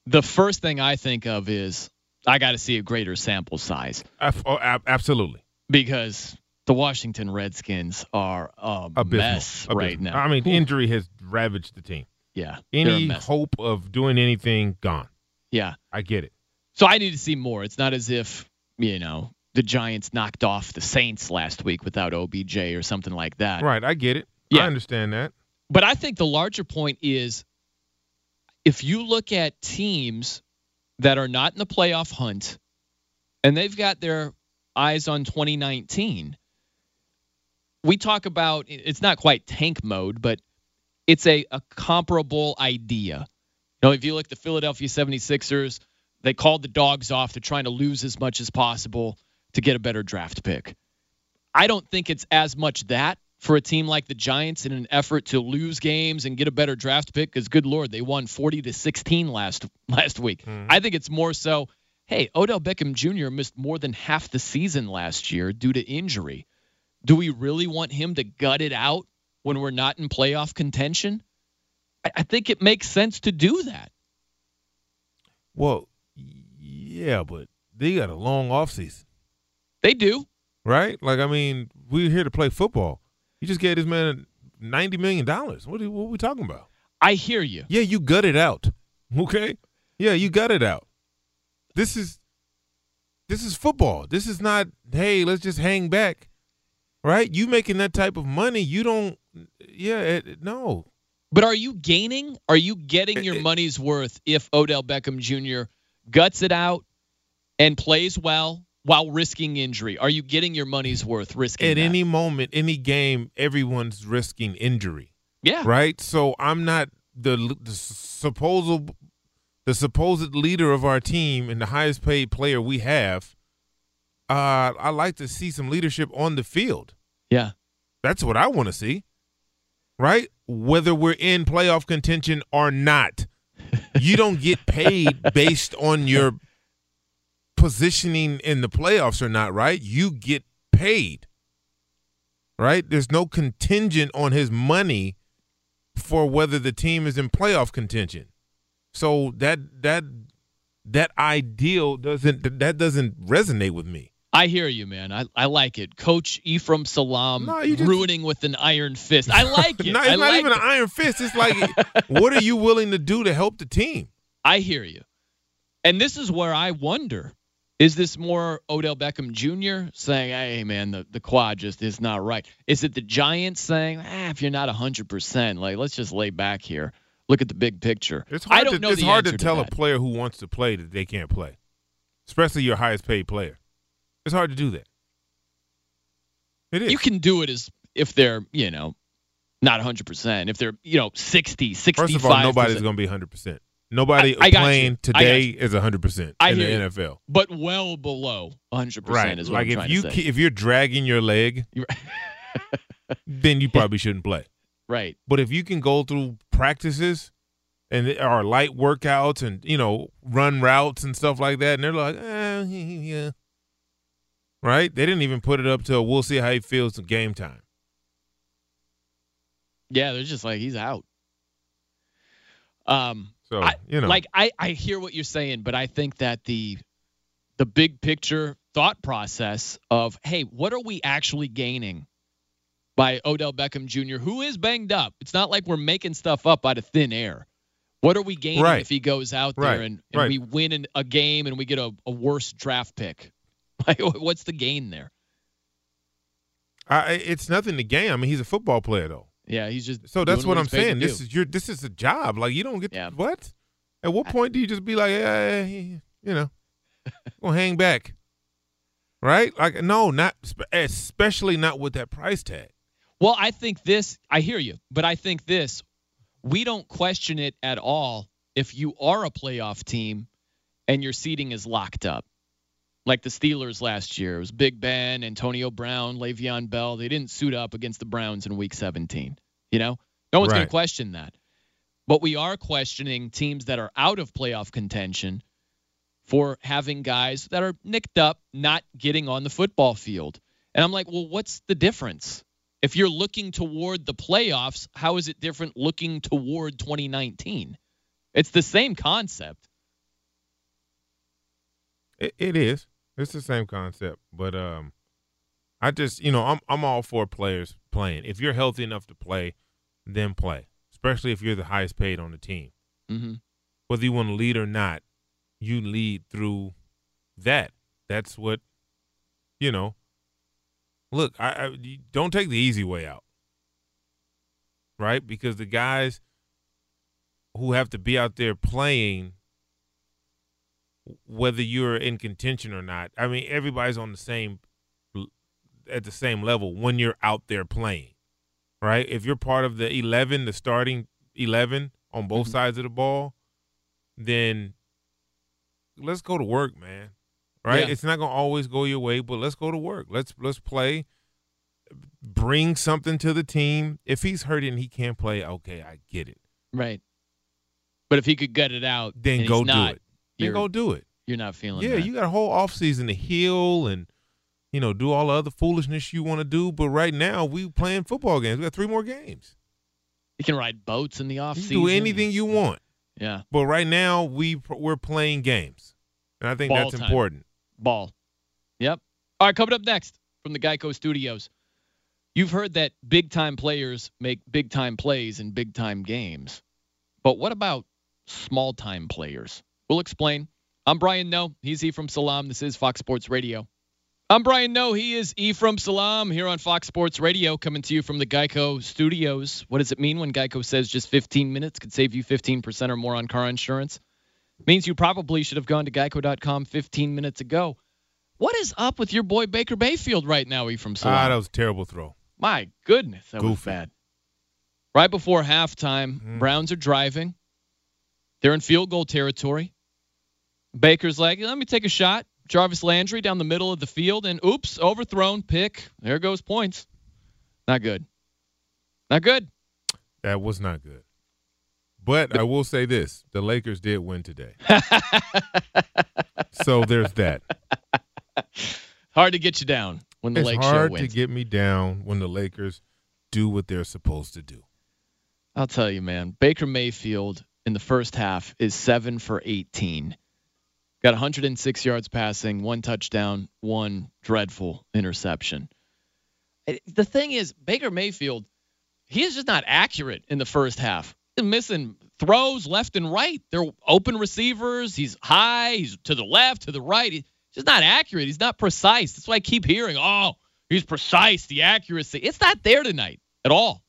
S4: The first thing I think of is I got to see a greater sample size
S5: oh, ab- absolutely.
S4: because the Washington Redskins are a mess right
S5: Abysmal.
S4: now.
S5: I mean, injury has ravaged the team.
S4: Yeah,
S5: Any hope of doing anything gone.
S4: Yeah.
S5: I get it.
S4: So I need to see more. It's not as if, you know, the Giants knocked off the Saints last week without OBJ or something like that.
S5: Right, I get it.
S4: Yeah.
S5: I understand that.
S4: But I think the larger point is if you look at teams that are not in the playoff hunt and they've got their eyes on 2019, we talk about it's not quite tank mode, but it's a, a comparable idea. You know, if you look at the Philadelphia 76ers, they called the dogs off. They're trying to lose as much as possible to get a better draft pick. I don't think it's as much that for a team like the Giants in an effort to lose games and get a better draft pick because good lord, they won 40 to 16 last last week. Mm-hmm. I think it's more so, hey, Odell Beckham Jr. missed more than half the season last year due to injury. Do we really want him to gut it out when we're not in playoff contention? I, I think it makes sense to do that.
S5: Well, yeah, but they got a long offseason,
S4: They do.
S5: right? Like, I mean, we're here to play football. You just gave this man $90 million. What are, what are we talking about?
S4: I hear you.
S5: Yeah, you gut it out. Okay? Yeah, you gut it out. This is this is football. This is not, hey, let's just hang back. Right? You making that type of money, you don't yeah, it, no.
S4: But are you gaining? Are you getting your money's worth if Odell Beckham Jr. guts it out and plays well while risking injury? Are you getting your money's worth risking
S5: At
S4: that?
S5: any moment, any game, everyone's risking injury.
S4: Yeah.
S5: Right? So I'm not the the supposed the supposed leader of our team and the highest paid player we have. Uh I like to see some leadership on the field.
S4: Yeah.
S5: That's what I want to see. Right? Whether we're in playoff contention or not. You don't get paid based on your positioning in the playoffs or not, right? You get paid. right? There's no contingent on his money for whether the team is in playoff contention. So that that that ideal doesn't that doesn't resonate with me.
S4: I hear you, man. I, I like it. Coach Ephraim Salaam
S5: No, just-
S4: ruining with an iron fist. I like it.
S5: no, it's
S4: I
S5: not
S4: like
S5: even
S4: it.
S5: an iron fist. It's like, what are you willing to do to help the team?
S4: I hear you. And this is where I wonder is this more Odell Beckham Jr. saying, hey, man, the, the quad just is not right? Is it the Giants saying, ah, if you're not 100%, like, let's just lay back here? Look at the big picture.
S5: It's hard
S4: I don't
S5: to,
S4: know
S5: it's hard to tell
S4: that.
S5: a player who wants to play that they can't play, especially your highest paid player. It's hard to do that. It is.
S4: You can do it as if they're, you know, not 100%. If they're, you know, 60, 65
S5: First of all, nobody's going to be 100%. Nobody
S4: I- I
S5: playing today is 100%
S4: I
S5: in the
S4: you.
S5: NFL.
S4: But well below 100%
S5: Right.
S4: is what
S5: like
S4: I'm
S5: if you
S4: to say.
S5: ke- if you're dragging your leg, then you probably shouldn't play.
S4: right.
S5: But if you can go through practices and or light workouts and you know run routes and stuff like that, and they're like, eh, yeah, right? They didn't even put it up till we'll see how he feels in game time.
S4: Yeah, they're just like he's out. Um,
S5: So
S4: I,
S5: you know,
S4: like I, I hear what you're saying, but I think that the the big picture thought process of hey, what are we actually gaining by Odell Beckham Jr., who is banged up? It's not like we're making stuff up out of thin air. What are we gaining
S5: Right.
S4: if he goes out there
S5: Right.
S4: and, and
S5: Right.
S4: we win in a game and we get a, a worse draft pick? Like, what's the gain there?
S5: I, it's nothing to gain. I mean, he's a football player though.
S4: Yeah, he's just
S5: So that's
S4: doing
S5: what, I'm
S4: he's paid to
S5: saying. This
S4: do.
S5: is your this is a job. Like you don't get yeah. what? At what point do you just be like, you know, gonna hang back, right? Like no, not especially not with that price tag.
S4: Well, I think this, I hear you, but I think this, we don't question it at all if you are a playoff team and your seating is locked up. Like the Steelers last year. It was Big Ben, Antonio Brown, Le'Veon Bell. They didn't suit up against the Browns in week 17. You know? No one's going to question that. But we are questioning teams that are out of playoff contention for having guys that are nicked up, not getting on the football field. And I'm like, well, what's the difference? If you're looking toward the playoffs, how is it different looking toward 2019? It's the same concept.
S5: It, it is. It's the same concept, but um, I just you know I'm I'm all for players playing. If you're healthy enough to play, then play. Especially if you're the highest paid on the team.
S4: Mm-hmm.
S5: Whether you want to lead or not, you lead through that. That's what you know. Look, I, I don't take the easy way out, right? Because the guys who have to be out there playing whether you're in contention or not. I mean, everybody's on the same at the same level when you're out there playing, right? If you're part of the 11, the starting 11 on both mm-hmm. sides of the ball, then let's go to work, man. Right?
S4: Yeah.
S5: It's not going to always go your way, but let's go to work. Let's let's play bring something to the team. If he's hurting, and he can't play, okay, I get it.
S4: Right. But if he could gut it out,
S5: Then go do it. Then
S4: you're-
S5: go do it.
S4: You're not feeling it.
S5: Yeah,
S4: that.
S5: you got a whole off season to heal and you know do all the other foolishness you want to do. But right now we playing football games. We got three more games.
S4: You can ride boats in the off
S5: You can
S4: season.
S5: do anything you want.
S4: Yeah.
S5: But right now we we're playing games, and I think
S4: Ball
S5: that's
S4: time.
S5: important.
S4: Ball. Yep. All right, coming up next from the Geico Studios. You've heard that big time players make big time plays in big time games. But what about small time players? We'll explain. I'm Brian Noe. He's Ephraim Salaam. This is Fox Sports Radio. I'm Brian Noe. He is Ephraim Salaam here on Fox Sports Radio, coming to you from the Geico Studios. What does it mean when Geico says just 15 minutes could save you 15% or more on car insurance? means you probably should have gone to geico.com 15 minutes ago. What is up with your boy Baker Mayfield right now, Ephraim Salaam?
S5: Ah, that was a terrible throw.
S4: My goodness, that was bad. Right before halftime, Browns are driving. They're in field goal territory. Baker's like, let me take a shot. Jarvis Landry down the middle of the field, and oops, overthrown, pick. There goes points. Not good. Not good.
S5: That was not good. But I will say this: the Lakers did win today, so there's that.
S4: Hard to get you down when the Lakers.
S5: it's
S4: Lake
S5: hard to get me down when the Lakers do what they're supposed to do.
S4: I'll tell you, man. Baker Mayfield in the first half is seven for 18. Got 106 yards passing, one touchdown, one dreadful interception. The thing is, Baker Mayfield, he is just not accurate in the first half. He's missing throws left and right. They're open receivers. He's high. He's to the left, to the right. He's just not accurate. He's not precise. That's why I keep hearing, oh, he's precise, the accuracy. It's not there tonight at all.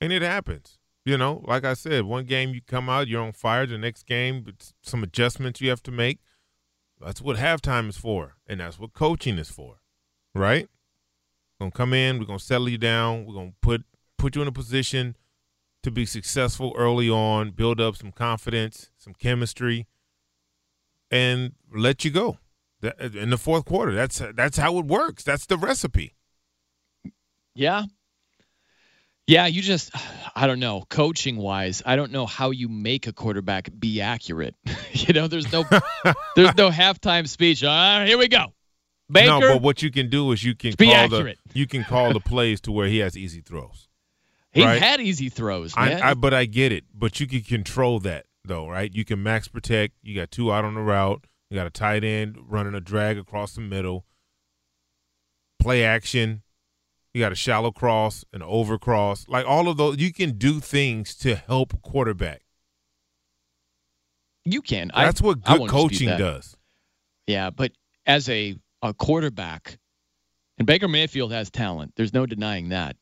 S5: And it happens. You know, like I said, one game you come out, you're on fire. The next game, some adjustments you have to make. That's what halftime is for, and that's what coaching is for, right? We're gonna come in, we're gonna settle you down, we're gonna put put you in a position to be successful early on, build up some confidence, some chemistry, and let you go. In the fourth quarter, that's that's how it works. That's the recipe.
S4: Yeah. Yeah, you just I don't know, coaching wise, I don't know how you make a quarterback be accurate. you know, there's no there's no halftime speech. Ah, here we go. Baker
S5: No, but what you can do is you can
S4: Be
S5: call
S4: accurate.
S5: the you can call the plays to where he has easy throws.
S4: he
S5: right?
S4: had easy throws, man.
S5: I, I but I get it. But you can control that though, right? You can max protect. You got two out on the route. You got a tight end running a drag across the middle. Play action. You got a shallow cross, an over cross. Like all of those, you can do things to help quarterback.
S4: you can. I-
S5: That's what good coaching does.
S4: Yeah, but as a, a quarterback, and Baker Mayfield has talent, there's no denying that.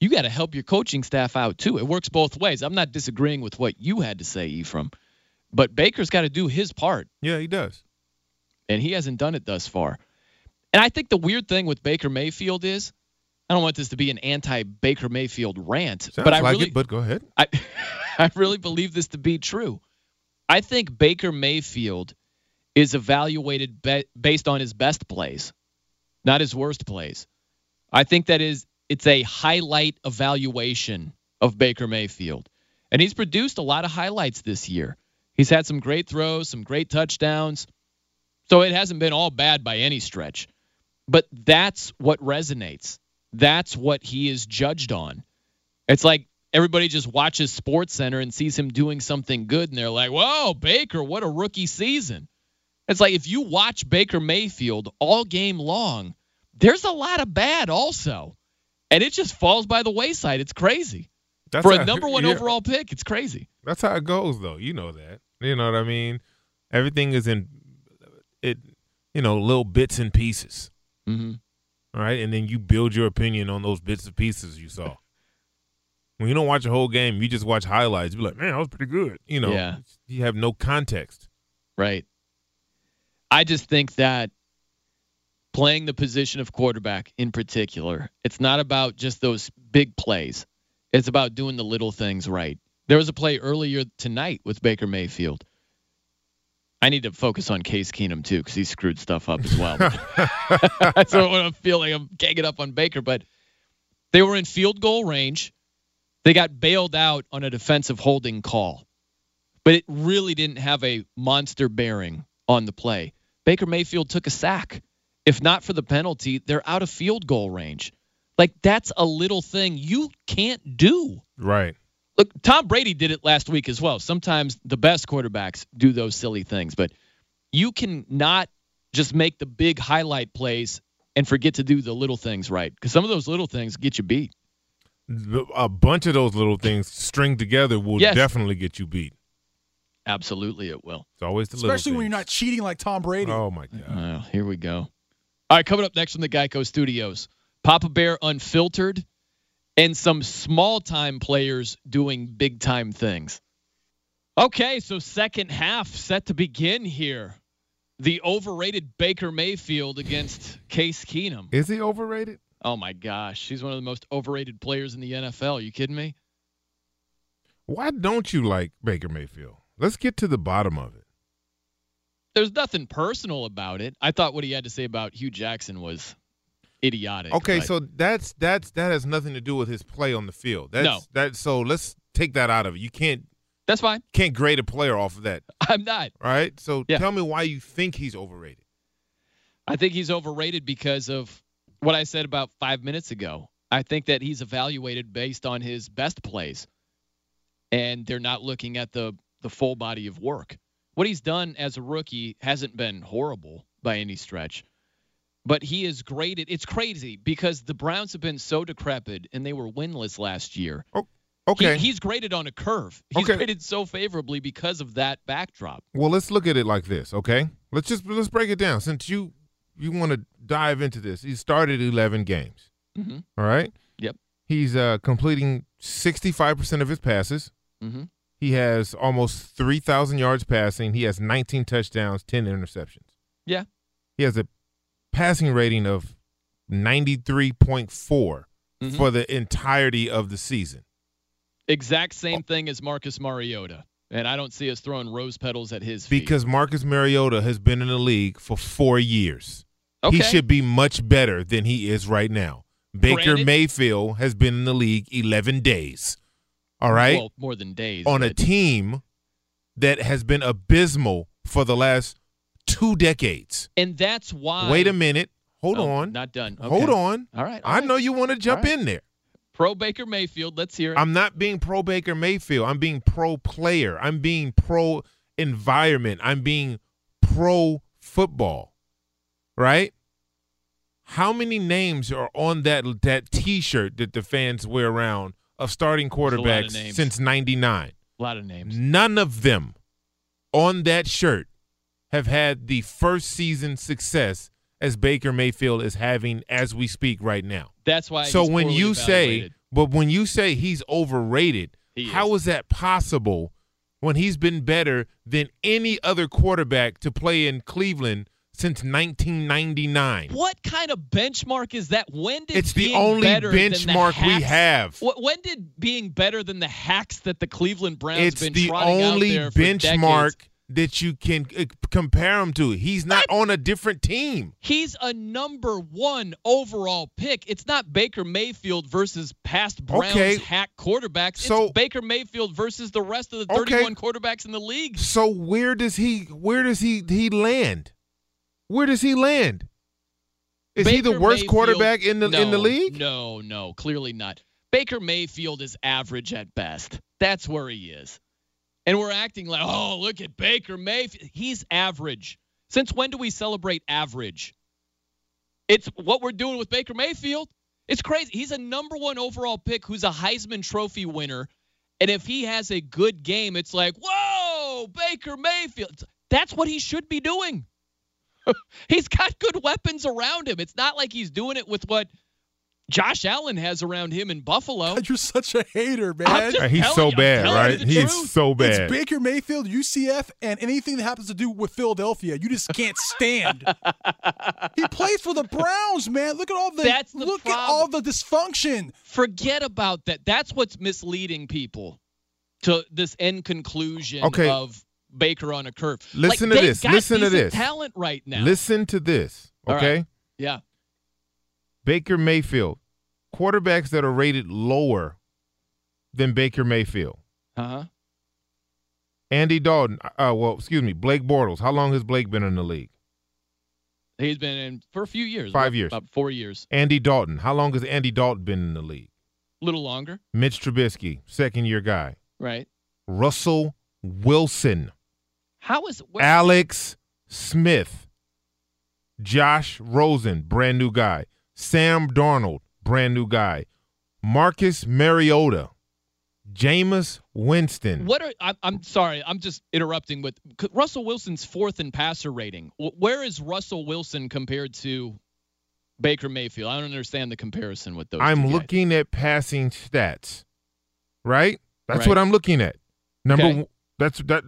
S4: You got to help your coaching staff out too. It works both ways. I'm not disagreeing with what you had to say, Ephraim, but Baker's got to do his part.
S5: Yeah, he does.
S4: and he hasn't done it thus far. And I think the weird thing with Baker Mayfield is, I don't want this to be an anti-Baker Mayfield rant,
S5: Sounds
S4: but I
S5: like
S4: really,
S5: it, but go ahead.
S4: I, I really believe this to be true. I think Baker Mayfield is evaluated be- based on his best plays, not his worst plays. I think that is it's a highlight evaluation of Baker Mayfield. And he's produced a lot of highlights this year. He's had some great throws, some great touchdowns. So it hasn't been all bad by any stretch. But that's what resonates. That's what he is judged on. It's like everybody just watches Sports Center and sees him doing something good and they're like, "Whoa, Baker, what a rookie season." It's like if you watch Baker Mayfield all game long, there's a lot of bad also. And it just falls by the wayside. It's crazy.
S5: That's
S4: For a
S5: how-
S4: number one
S5: yeah.
S4: overall pick, it's crazy.
S5: That's how it goes, though. You know that. You know what I mean? Everything is in it. You know, little bits and pieces.
S4: Mm-hmm.
S5: All right, and then you build your opinion on those bits and pieces you saw. When you don't watch a whole game, you just watch highlights. You be like, man, that was pretty good. You know,
S4: Yeah.
S5: you have no context.
S4: Right. I just think that playing the position of quarterback in particular, it's not about just those big plays. It's about doing the little things right. There was a play earlier tonight with Baker Mayfield. I need to focus on Case Keenum too because he screwed stuff up as well. That's what I'm feeling. I'm ganging up on Baker, but they were in field goal range. They got bailed out on a defensive holding call, but it really didn't have a monster bearing on the play. Baker Mayfield took a sack. If not for the penalty, they're out of field goal range. Like that's a little thing you can't do.
S5: Right.
S4: Look, Tom Brady did it last week as well. Sometimes the best quarterbacks do those silly things, but you can not just make the big highlight plays and forget to do the little things right because some of those little things get you beat.
S5: A bunch of those little things string together will
S4: Yes.
S5: definitely get you beat.
S4: Absolutely, it will.
S5: It's always the little
S8: Especially when you're not cheating like Tom Brady.
S5: Oh my god.
S4: Oh, here we go. All right, coming up next from the Geico Studios, Papa Bear Unfiltered, and some small time players doing big time things. Okay, so second half set to begin here. The overrated Baker Mayfield against Case Keenum.
S5: Is he overrated?
S4: Oh my gosh, he's one of the most overrated players in the NFL. you kidding me?
S5: Why don't you like Baker Mayfield? Let's get to the bottom of it.
S4: There's nothing personal about it. I thought what he had to say about Hue Jackson was idiotic.
S5: Okay,
S4: but-
S5: so that's that's that has nothing to do with his play on the field. That's
S4: No.
S5: that so let's take that out of it. You can't
S4: that's fine.
S5: can't grade a player off of that.
S4: I'm not.
S5: Right? So
S4: Yeah.
S5: tell me why you think he's overrated.
S4: I think he's overrated because of what I said about five minutes ago. I think that he's evaluated based on his best plays, and they're not looking at the the full body of work. What he's done as a rookie hasn't been horrible by any stretch, but he is graded. It's crazy because the Browns have been so decrepit and they were winless last year.
S5: Oh, okay.
S4: He, he's graded on a curve. He's
S5: Okay.
S4: graded so favorably because of that backdrop.
S5: Well, let's look at it like this, okay? Let's just let's break it down. Since you you want to dive into this, he started 11 games.
S4: Mm-hmm.
S5: All right.
S4: Yep.
S5: He's uh, completing 65% of his passes.
S4: Mm-hmm.
S5: He has almost 3,000 yards passing. He has 19 touchdowns, 10 interceptions.
S4: Yeah.
S5: He has a passing rating of 93.4
S4: Mhm.
S5: for the entirety of the season.
S4: Exact same thing as Marcus Mariota. And I don't see us throwing rose petals at his feet.
S5: Because Marcus Mariota has been in the league for four years. He should be much better than he is right now. Baker Mayfield has been in the league 11 days. All right?
S4: Well, more than days.
S5: On a team that has been abysmal for the last two decades.
S4: and that's why.
S5: Wait a minute. Hold
S4: Oh,
S5: on.
S4: Not done.
S5: Hold on.
S4: All right. all
S5: I
S4: right.
S5: know you want to jump
S4: right.
S5: in there.
S4: Pro Baker Mayfield. Let's hear it.
S5: I'm not being pro Baker Mayfield. I'm being pro player. I'm being pro environment. I'm being pro football. Right? How many names are on that that T-shirt that the fans wear around of starting
S4: lot of
S5: quarterbacks since '99?
S4: a lot of names.
S5: None of them on that shirt have had the first season success as Baker Mayfield is having as we speak right now.
S4: That's why.
S5: So when you say, but when you say he's overrated,
S4: He
S5: how is that possible when he's been better than any other quarterback to play in Cleveland since 1999?
S4: What kind of benchmark is that? When did
S5: It's the only
S4: than the
S5: benchmark we have.
S4: When did being better than the hacks that the Cleveland Browns
S5: It's
S4: been
S5: the
S4: trotting
S5: only
S4: out there for
S5: benchmark
S4: decades?
S5: That you can uh, compare him to. He's not on a different team.
S4: He's a number one overall pick. It's not Baker Mayfield versus past Browns
S5: Okay.
S4: hack quarterbacks.
S5: So-
S4: it's Baker Mayfield versus the rest of the
S5: Okay.
S4: 31 quarterbacks in the league.
S5: So where does he where does he he land? Where does he land? Is he the worst
S4: Mayfield-
S5: quarterback in the in the league?
S4: No, no, clearly not. Baker Mayfield is average at best. That's where he is. And we're acting like, oh, look at Baker Mayfield. He's average. Since when do we celebrate average? It's what we're doing with Baker Mayfield. It's crazy. He's a number one overall pick who's a Heisman Trophy winner. And if he has a good game, it's like, whoa, Baker Mayfield. That's what he should be doing. he's got good weapons around him. It's not like he's doing it with what Josh Allen has around him in Buffalo.
S8: You're such a hater, man.
S4: I'm
S5: He's so
S4: you-
S5: bad, right? He's
S4: truth.
S5: so bad.
S8: It's Baker Mayfield, UCF, and anything that happens to do with Philadelphia. You just can't stand. he plays for the Browns, man. Look at all the
S4: That's the
S8: look at all the dysfunction.
S4: Forget about that. That's what's misleading people to this end conclusion
S5: Okay.
S4: of Baker on a curve.
S5: Listen
S4: Like,
S5: to this.
S4: got
S5: Listen to this.
S4: Talent right now.
S5: Listen to this.
S4: All right.
S5: Okay?
S4: Yeah.
S5: Baker Mayfield. Quarterbacks that are rated lower than Baker Mayfield.
S4: Uh huh.
S5: Andy Dalton. Uh, well, excuse me, Blake Bortles. How long has Blake been in the league?
S4: He's been in for a few years.
S5: Five
S4: about-
S5: years.
S4: About four years.
S5: Andy Dalton. How long has Andy Dalton been in the league?
S4: A little longer.
S5: Mitch Trubisky, second year guy.
S4: Right.
S5: Russell Wilson.
S4: How is where,
S5: Alex Smith, Josh Rosen, brand new guy. Sam Darnold, brand new guy. Marcus Mariota, Jameis Winston.
S4: What are I'm, I'm sorry, I'm just interrupting with Russell Wilson's fourth in passer rating. Where is Russell Wilson compared to Baker Mayfield? I don't understand the comparison with those.
S5: I'm
S4: guys.
S5: looking at passing stats. Right? That's
S4: Right.
S5: what I'm looking at. Number
S4: Okay.
S5: one, that's that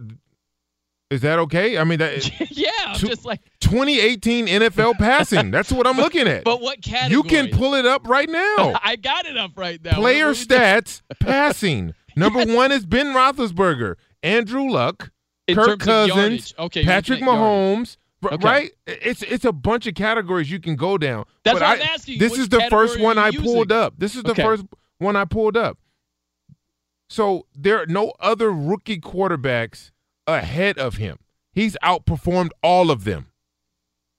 S5: is that okay? I mean that
S4: yeah, I'm
S5: Two-
S4: just like
S5: 2018 NFL passing. That's what I'm looking at.
S4: But what category?
S5: you can pull it up right now.
S4: I got it up right now.
S5: Player stats passing. Number one is Ben Roethlisberger, Andrew Luck,
S4: In
S5: Kirk Cousins.
S4: Okay,
S5: Patrick
S4: looking at yardage.
S5: Mahomes.
S4: Okay.
S5: Right? It's it's a bunch of categories you can go down.
S4: That's
S5: But
S4: what I'm asking you.
S5: This is the first one I
S4: you
S5: pulled up. This is the
S4: Okay.
S5: first one I pulled up. So there are no other rookie quarterbacks ahead of him. He's outperformed all of them.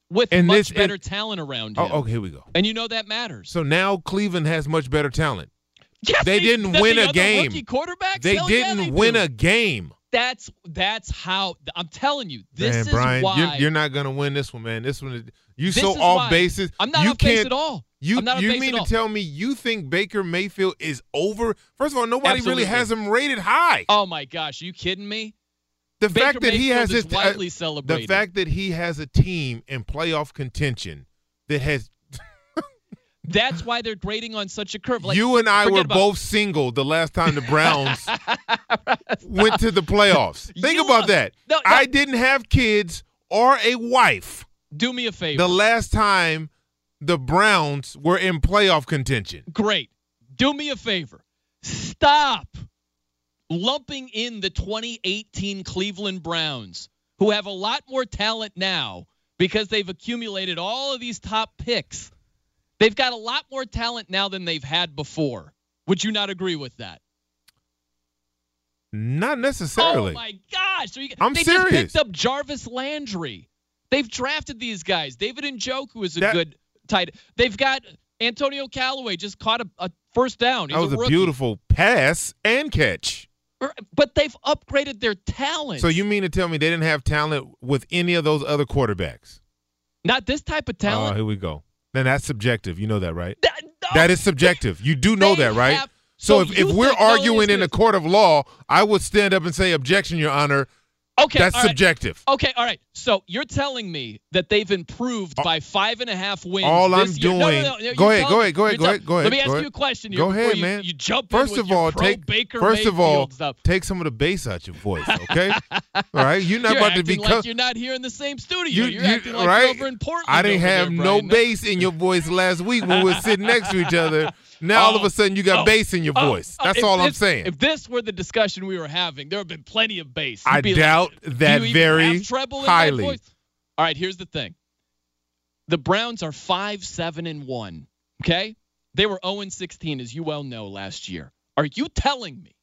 S4: with
S5: And
S4: much
S5: this- and-
S4: better talent around oh, him.
S5: Oh, okay, here we go.
S4: And you know that matters.
S5: So now Cleveland has much better talent.
S4: Yes,
S5: they
S4: they-
S5: didn't win
S4: the
S5: a game.
S4: quarterbacks?
S5: They
S4: Hell
S5: didn't
S4: they
S5: win
S4: do.
S5: a game.
S4: That's that's how I'm telling you. This
S5: man,
S4: is
S5: Brian,
S4: why
S5: you're, you're not gonna win this one, man. This one, you
S4: This
S5: so off
S4: why-
S5: basis.
S4: I'm not
S5: you
S4: off base at all.
S5: You you mean to tell me you think Baker Mayfield is over? First of all, nobody
S4: Absolutely.
S5: really has him rated high.
S4: Oh my gosh, you kidding me?
S5: The
S4: Baker
S5: fact that he has
S4: is
S5: his
S4: widely
S5: uh,
S4: celebrated.
S5: the fact that he has a team in playoff contention that has
S4: That's why they're grading on such a curve. Like,
S5: you and I were both single the last time the Browns went to the playoffs. Think about that.
S4: No, no.
S5: I didn't have kids or a wife
S4: Do me a favor.
S5: the last time the Browns were in playoff contention.
S4: Great. Do me a favor. Stop lumping in the 2018 Cleveland Browns, who have a lot more talent now because they've accumulated all of these top picks. They've got a lot more talent now than they've had before. Would you not agree with that?
S5: Not necessarily.
S4: Oh my gosh! So you,
S5: I'm
S4: they
S5: serious.
S4: just picked up Jarvis Landry. They've drafted these guys. David Njoku is a
S5: That-
S4: good tight. They've got Antonio Callaway just caught a, a first down. He's
S5: that was a
S4: rookie.
S5: beautiful pass and catch.
S4: Er, but they've upgraded their talent.
S5: So you mean to tell me they didn't have talent with any of those other quarterbacks?
S4: not this type of talent.
S5: Oh, here we go. Then that's subjective. You know that, right? that is subjective. You do know that, right?
S4: have-
S5: so,
S4: so
S5: if, if we're arguing in a court of law, I would stand up and say, "Objection, Your Honor."
S4: Okay,
S5: that's
S4: all right.
S5: subjective.
S4: Okay, all right. So you're telling me that they've improved oh. by five and a half wins.
S5: All I'm
S4: year. No, no,
S5: doing.
S4: no,
S5: Go ahead. Go ahead. Go ahead. Go ahead. Go ahead.
S4: Let me ask you a question.
S5: Go ahead,
S4: you,
S5: man.
S4: You jump
S5: First of all, take
S4: Baker
S5: first of all,
S4: stuff.
S5: take some of the bass out your voice, okay? all right, you're not
S4: You're
S5: about to become.
S4: like you're not here in the same studio.
S5: You,
S4: you're
S5: you-
S4: acting like
S5: right?
S4: over in Portland.
S5: I didn't have
S4: there,
S5: no bass in your voice last week when we were sitting next to each other. Now all of oh, a sudden you got
S4: Oh,
S5: bass in your
S4: oh,
S5: voice.
S4: oh,
S5: That's all I'm saying.
S4: If this were the discussion we were having, there have been plenty of bass.
S5: I
S4: You'd like,
S5: doubt
S4: "Do
S5: that very
S4: have treble in
S5: highly.
S4: voice?" All right, here's the thing. The Browns are five, seven, and one. Okay, they were 0 and 16, as you well know, last year. Are you telling me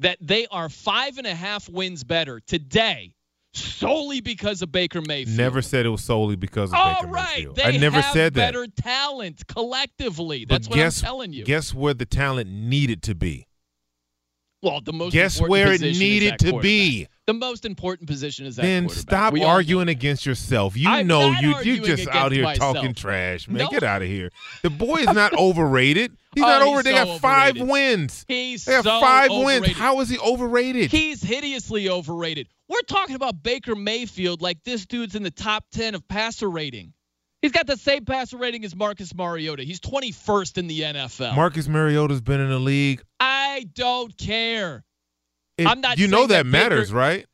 S4: that they are five and a half wins better today solely because of Baker Mayfield?
S5: Never said it was solely because of
S4: All
S5: Baker
S4: right,
S5: Mayfield.
S4: they
S5: I never
S4: have
S5: said that.
S4: better talent collectively.
S5: But
S4: That's what
S5: guess,
S4: I'm telling you.
S5: Guess where the talent needed to be.
S4: Well, the most
S5: Guess
S4: important
S5: where it
S4: position is
S5: needed to be.
S4: The most important position is that
S5: Then stop
S4: We
S5: arguing against yourself. You
S4: I'm
S5: know you you just out here
S4: myself.
S5: talking trash, man.
S4: No.
S5: Get out of here. The boy is not overrated. He's
S4: Oh,
S5: not
S4: he's.
S5: They
S4: so
S5: got five
S4: overrated.
S5: wins.
S4: He's
S5: They have
S4: so
S5: five wins. How is he overrated?
S4: He's hideously overrated. We're talking about Baker Mayfield like this dude's in the top 10 of passer rating. He's got the same passer rating as Marcus Mariota. He's 21st in the NFL.
S5: Marcus Mariota's been in the league.
S4: I don't care.
S5: It-
S4: I'm not
S5: You know
S4: saying
S5: that,
S4: that Baker-
S5: matters, right?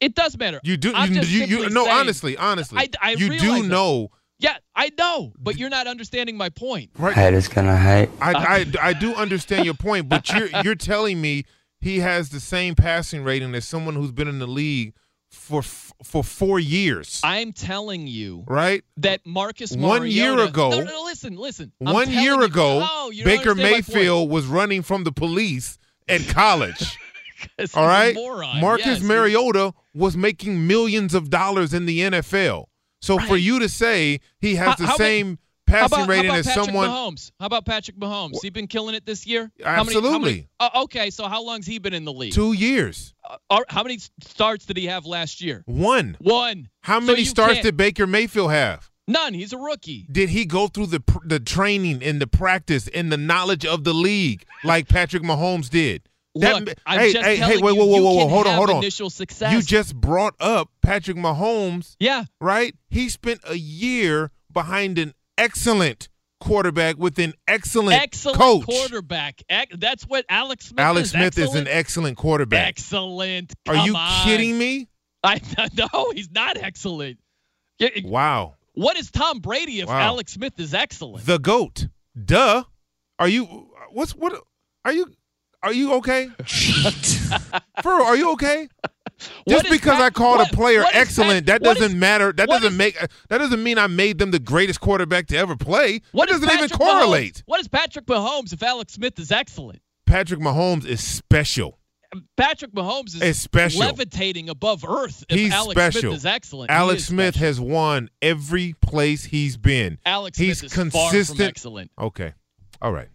S4: It does matter.
S5: You do.
S4: I'm
S5: you,
S4: just
S5: you, you no.
S4: saying-
S5: honestly, honestly,
S4: I, I
S5: you do
S4: that.
S5: know.
S4: Yeah, I know, but you're not understanding my point.
S5: Right.
S10: Hate is gonna hate.
S5: I, I, I do understand your point, but you're you're telling me he has the same passing rating as someone who's been in the league for f- for four years,
S4: I'm telling you
S5: right?
S4: that Marcus
S5: One year ago-
S4: No, no, listen, listen.
S5: One year
S4: you-
S5: ago,
S4: Oh,
S5: Baker
S4: understand my point.
S5: Mayfield was running from the police at college. all right. Marcus
S4: Yes,
S5: Mariota was making millions of dollars in the NFL. So for you to say he has
S4: How-
S5: the
S4: how
S5: same passing
S4: about,
S5: rating
S4: how about
S5: as
S4: Patrick
S5: someone,
S4: Mahomes? How about Patrick Mahomes? He been killing it this year. How many- how many-
S5: Absolutely.
S4: oh, okay, so how long's he been in the league?
S5: two years,
S4: Uh, how many starts did he have last year?
S5: one.
S4: One.
S5: How many
S4: you
S5: starts
S4: can't-
S5: did Baker Mayfield have?
S4: None. He's a rookie.
S5: Did he go through the pr- the training and the practice and the knowledge of the league like Patrick Mahomes did?
S4: Look, I'm
S5: hey,
S4: just
S5: hey, hey,
S4: telling
S5: wait,
S4: you,
S5: whoa, whoa, whoa, whoa, hold on, hold on.
S4: initial success.
S5: You just brought up Patrick Mahomes,
S4: yeah.
S5: right? He spent a year behind an excellent quarterback with an excellent,
S4: Excellent
S5: coach.
S4: quarterback. That's what Alex Smith
S5: Alex
S4: is.
S5: Smith is an excellent quarterback.
S4: Excellent.
S5: Are you
S4: on.
S5: kidding me?
S4: I no, he's not excellent.
S5: Wow.
S4: What is Tom Brady if
S5: Wow.
S4: Alex Smith is excellent?
S5: The goat. Duh. Are you? What's what? Are you? Are you okay? For are you okay? Just because
S4: Pat-
S5: I called
S4: what-
S5: a player excellent,
S4: Pat-
S5: that doesn't
S4: is-
S5: matter. That doesn't
S4: is-
S5: make. That doesn't mean I made them the greatest quarterback to ever play.
S4: What
S5: that
S4: is
S5: doesn't even correlate.
S4: Mahomes? What is Patrick Mahomes if Alex Smith is excellent?
S5: Patrick Mahomes is special.
S4: Patrick Mahomes is
S5: It's special.
S4: levitating above earth. If
S5: He's
S4: Alex
S5: special.
S4: Smith is excellent.
S5: Alex
S4: is
S5: Smith has won every place he's been.
S4: Alex
S5: he's
S4: Smith is far from
S5: consistent.
S4: excellent.
S5: Okay. All right.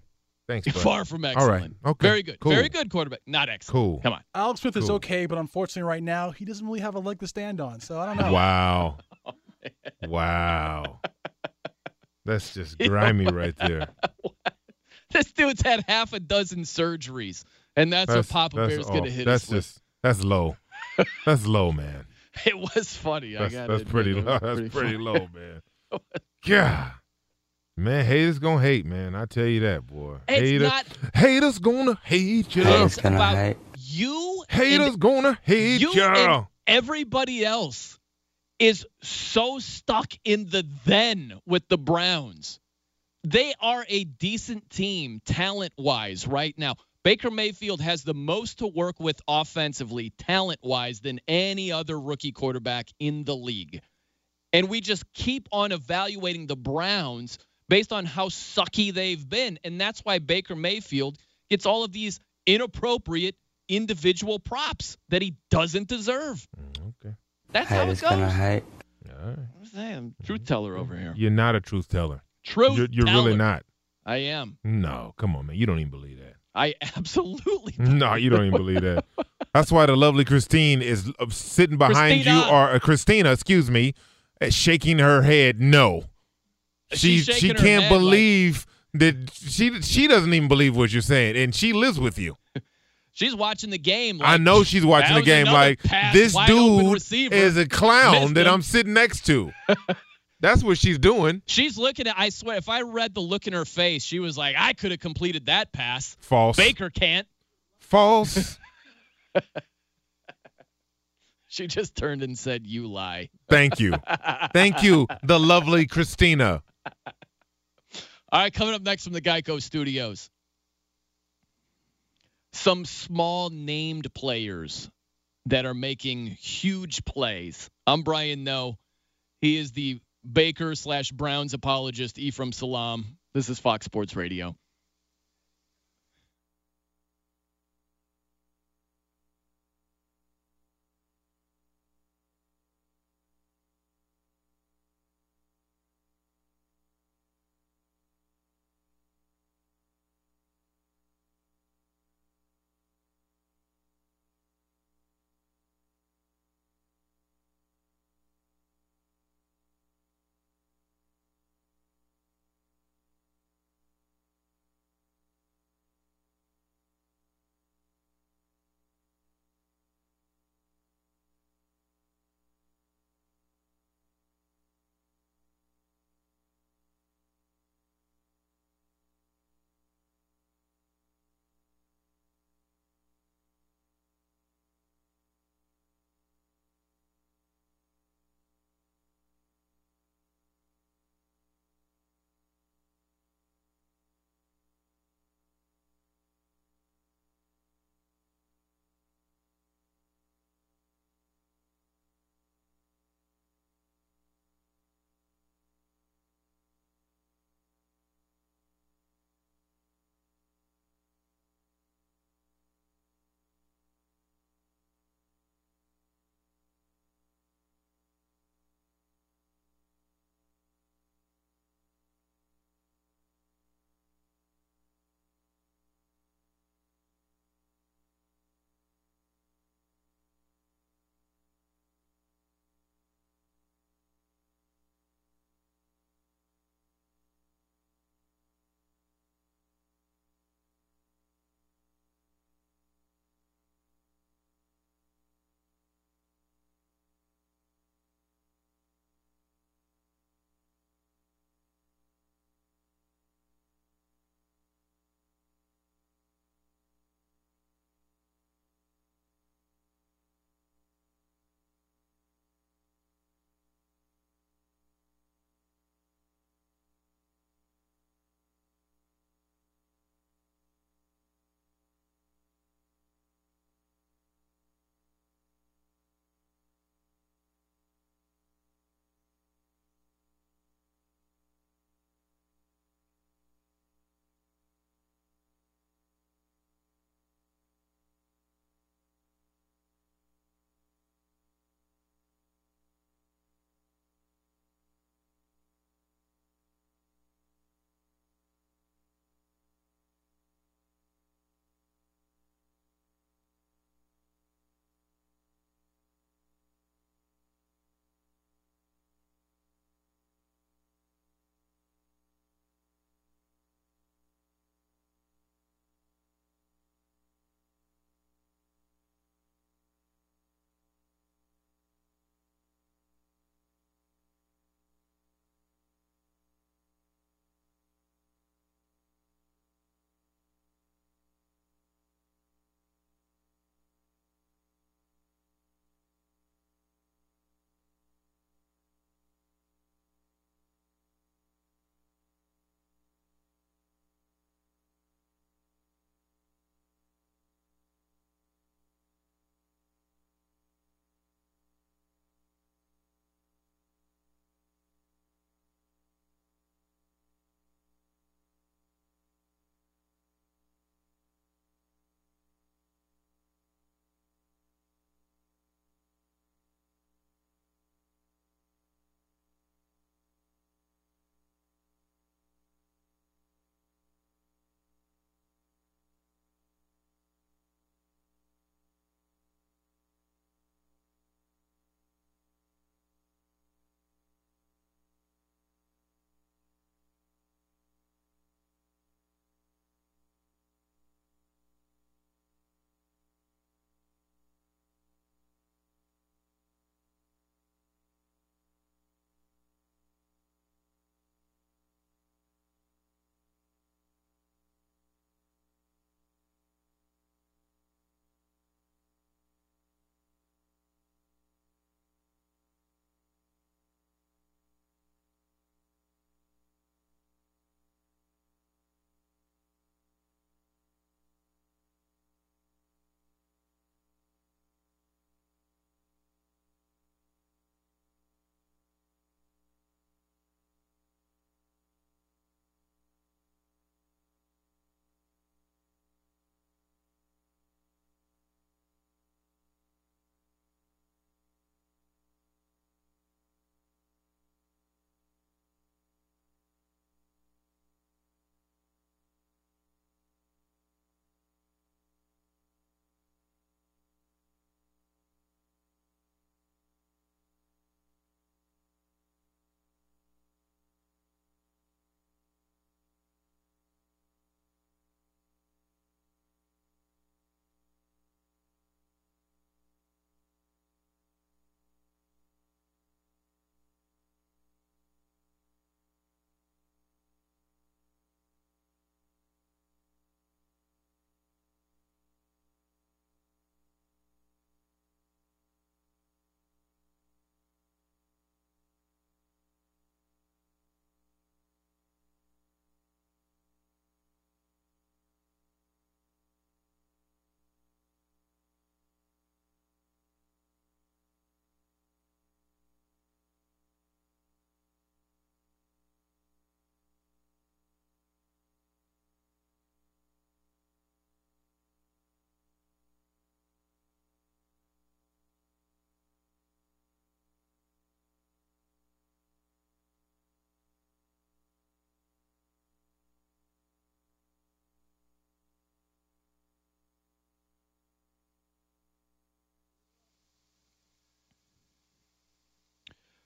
S5: Thanks. bud.
S4: Far from
S5: All
S4: excellent.
S5: right. Okay.
S4: Very good.
S5: Cool.
S4: Very good quarterback. Not excellent.
S5: Cool.
S4: Come on.
S8: Alex Smith is okay, but unfortunately, right now he doesn't really have a leg to stand on. So I don't know.
S5: Wow. Oh, wow. That's just grimy right there.
S4: This dude's had half a dozen surgeries, and that's, what Papa
S5: that's
S4: Bear's going to hit
S5: That's
S4: us with.
S5: just that's low. that's low, man.
S4: It was funny. I
S5: That's,
S4: got
S5: that's pretty low. That's pretty, low, man. God. Man, haters gonna hate, man. I tell you that, boy.
S4: It's
S5: Haters,
S4: not-
S5: haters gonna hate you.
S4: It's about you.
S5: Haters
S4: and-
S5: gonna hate
S4: you
S5: ya.
S4: and everybody else is so stuck in the then with the Browns. They are a decent team talent wise right now. Baker Mayfield has the most to work with offensively, talent wise, than any other rookie quarterback in the league. And we just keep on evaluating the Browns based on how sucky they've been. And that's why Baker Mayfield gets all of these inappropriate individual props that he doesn't deserve.
S5: Okay.
S4: That's how it
S10: Haters
S4: goes.
S10: gonna hate.
S4: I'm saying, truth teller over here.
S5: You're not a truth teller.
S4: Truth
S5: You're, you're really not.
S4: I am.
S5: No, come on, man. You don't even believe that.
S4: I absolutely.
S5: No, you don't even believe that. That's why the lovely Christine is uh, sitting behind
S4: Christina.
S5: you, or uh, Christina, excuse me, uh, shaking her head. No, she she can't
S4: head like-
S5: believe that she she doesn't even believe what you're saying, and she lives with you.
S4: She's watching the game.
S5: I know she's watching the game. Like
S4: pass,
S5: this dude is a clown that
S4: him.
S5: I'm sitting next to. That's what she's doing.
S4: She's looking at. I swear, if I read the look in her face, she was like, "I could have completed that pass.
S5: False.
S4: Baker can't."
S5: False.
S4: She just turned and said, "You lie."
S5: Thank you. Thank you, the lovely Christina.
S4: All right, coming up next from the Geico Studios. Some small named players that are making huge plays. I'm Brian Noe. He is the Baker slash Browns apologist, Ephraim Salaam. This is Fox Sports Radio.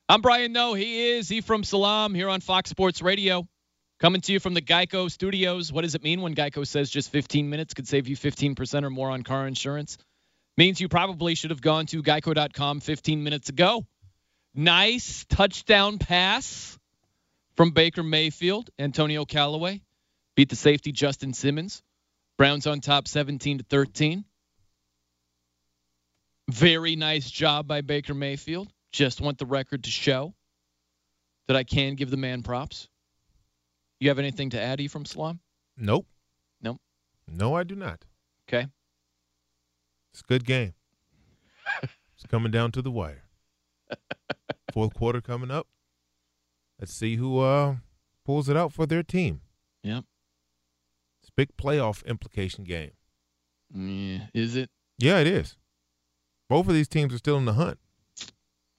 S4: I'm Brian Noe. He is Ephraim Salaam here on Fox Sports Radio. Coming to you from the Geico Studios. What does it mean when Geico says just 15 minutes could save you 15% or more on car insurance? Means you probably should have gone to geico.com 15 minutes ago. Nice touchdown pass from Baker Mayfield. Antonio Callaway beat the safety Justin Simmons. Browns on top 17 to 13. Very nice job by Baker Mayfield. Just want the record to show that I can give the man props. You have anything to add, Ephraim Salaam?
S5: Nope.
S4: Nope.
S5: No, I do not.
S4: Okay.
S5: It's a good game. it's coming down to the wire. Fourth quarter coming up. Let's see who uh pulls it out for their team.
S4: Yep.
S5: It's a big playoff implication game.
S4: Yeah, is it?
S5: Yeah, it is. Both of these teams are still in the hunt.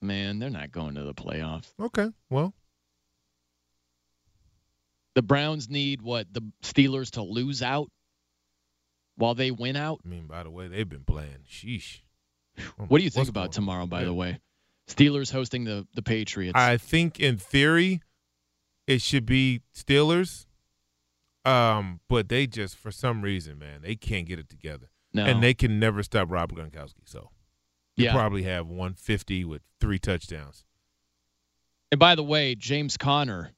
S4: Man, they're not going to the playoffs.
S5: Okay. Well,
S4: the Browns need what? The Steelers to lose out while they win out?
S5: I mean, by the way, they've been playing. Sheesh.
S4: What do you think about tomorrow, by the way? Steelers hosting the, the Patriots.
S5: I think in theory it should be Steelers. Um, but they just for some reason, man, they can't get it together.
S4: No.
S5: And they can never stop Rob Gronkowski. So you
S4: Yeah.
S5: probably have 150 with three touchdowns.
S4: And by the way, James Conner,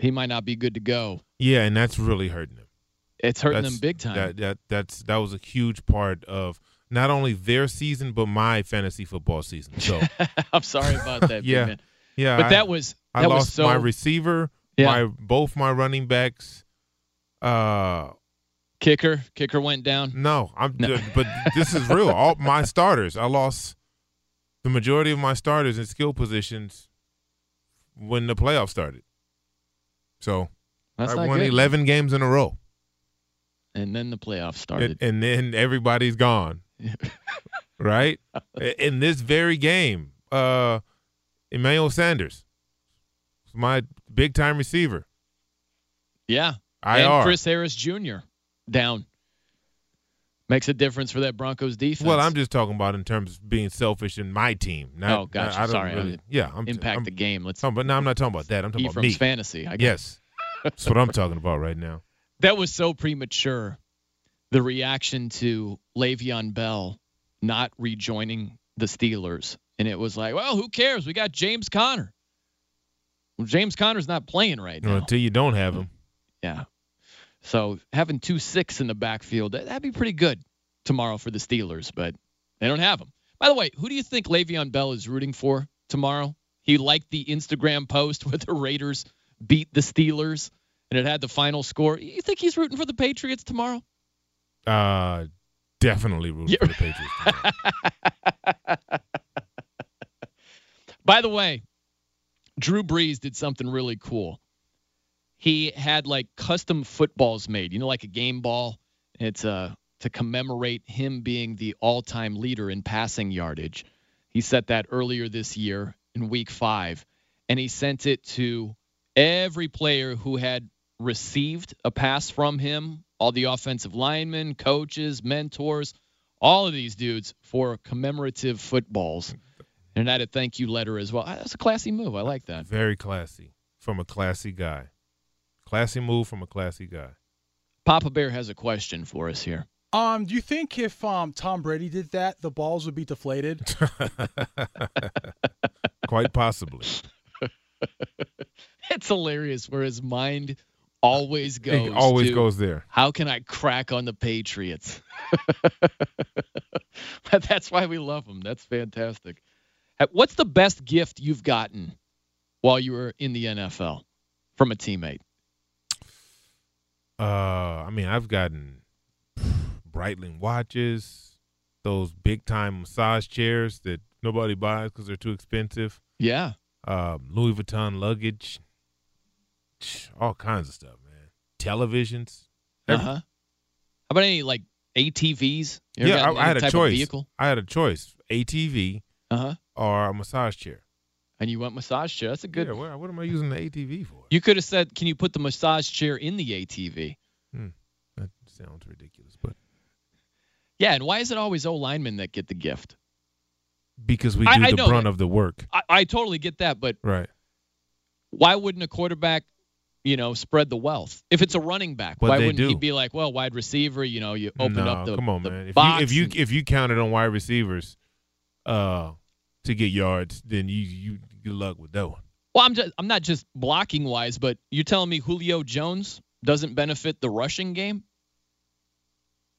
S4: he might not be good to go.
S5: Yeah, and that's really hurting them.
S4: It's hurting
S5: That's-
S4: them big time.
S5: That, that that's that was a huge part of not only their season but my fantasy football season. So
S4: I'm sorry about that.
S5: yeah,
S4: man.
S5: yeah.
S4: But
S5: I-
S4: that was
S5: I
S4: that
S5: lost
S4: was so
S5: my receiver,
S4: Yeah.
S5: my both my running backs. Uh,
S4: kicker. Kicker went down.
S5: no, I'm. But this is real. All my starters, I lost the majority of my starters in skill positions when the playoffs started. So
S4: That's
S5: I won
S4: good.
S5: 11 games in a row,
S4: And then the playoffs started.
S5: and, and then everybody's gone. right? In this very game, uh, Emmanuel Sanders, my big time receiver.
S4: yeah.
S5: IR.
S4: And Chris Harris Jr. down. Makes a difference for that Broncos defense.
S5: Well, I'm just talking about in terms of being selfish in my team. Not,
S4: Oh, gotcha.
S5: I don't
S4: Sorry,
S5: Really, yeah, I'm
S4: impact
S5: I'm,
S4: the game. Let's
S5: Oh, but no, I'm not talking about that. I'm talking about
S4: Ephraim's
S5: me.
S4: fantasy. I guess.
S5: yes, that's what I'm talking about right now.
S4: that was so premature. The reaction to Le'Veon Bell not rejoining the Steelers, and it was like, well, who cares? We got James Conner. Well, James Conner's not playing right now.
S5: until you don't have him.
S4: Yeah. So having two six in the backfield, that- that'd be pretty good tomorrow for the Steelers, but they don't have them. By the way, who do you think Le'Veon Bell is rooting for tomorrow? He liked the Instagram post where the Raiders beat the Steelers and it had the final score. You think he's rooting for the Patriots tomorrow?
S5: Uh, definitely rooting for the Patriots. tomorrow.
S4: By the way, Drew Brees did something really cool. He had like custom footballs made, you know, like a game ball. It's uh, to commemorate him being the all-time leader in passing yardage. He set that earlier this year in Week Five, and he sent it to every player who had received a pass from him, all the offensive linemen, coaches, mentors, all of these dudes for commemorative footballs. And I had a thank you letter as well. That's a classy move. I like that.
S5: Very classy from a classy guy. Classy move from a classy guy.
S4: Papa Bear has a question for us here.
S8: Um, do you think if um Tom Brady did that, the balls would be deflated?
S5: Quite possibly.
S4: It's hilarious where his mind always goes.
S5: It always
S4: to,
S5: goes there.
S4: How can I crack on the Patriots? but that's why we love them. That's fantastic. What's the best gift you've gotten while you were in the NFL from a teammate?
S5: Uh, I mean, I've gotten Breitling watches, those big time massage chairs that nobody buys because they're too expensive.
S4: Yeah.
S5: Um, Louis Vuitton luggage, all kinds of stuff, man. Televisions.
S4: Uh huh. How about any like ATVs? You
S5: Yeah, I, I had a choice.
S4: vehicle?
S5: I had a choice: ATV
S4: Uh huh.
S5: or a massage chair.
S4: And you went massage chair. That's a good.
S5: Yeah, what, what am I using the ATV for?
S4: You could have said, "Can you put the massage chair in the ATV?"
S5: Hmm, that sounds ridiculous, but
S4: Yeah, and why is it always O linemen that get the gift?
S5: because we do
S4: I- I
S5: the
S4: know
S5: brunt
S4: that.
S5: of the work.
S4: I, I totally get that, but
S5: Right.
S4: why wouldn't a quarterback, you know, spread the wealth? If it's a running back,
S5: But
S4: why wouldn't he be like, well, wide receiver, you know, you open
S5: no,
S4: up the
S5: come on,
S4: the
S5: man. If you if you
S4: and-
S5: if you counted on wide receivers, uh, to get yards, then you you good luck with that one.
S4: Well, I'm just I'm not just blocking wise, but you're telling me Julio Jones doesn't benefit the rushing game?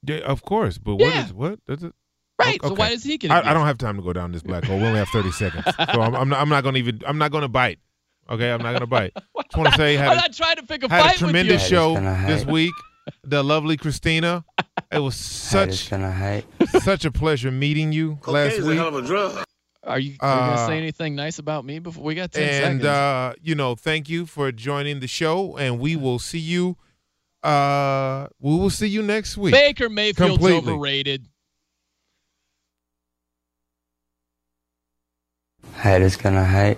S5: Yeah, of course. But what
S4: Yeah.
S5: is what? That's it.
S4: Right. So why does he get?
S5: I,
S4: gift?
S5: don't have time to go down this black hole. We only have thirty seconds, so I'm, I'm not. I'm not going to even. I'm not going to bite. Okay, I'm not going to bite. Just want to say, had
S4: I'm
S5: a,
S4: not trying to pick a
S5: had
S4: fight
S5: a tremendous
S4: with you.
S5: show this week. The lovely Christina. It was such such a pleasure meeting you last week.
S4: Are you, are you
S5: Uh,
S4: gonna say anything nice about me before we got ten
S5: and
S4: seconds?
S5: uh, you know, thank you for joining the show, and we will see you. Uh, we will see you next week.
S4: Baker Mayfield's
S5: Completely.
S4: overrated.
S10: Haters gonna hate.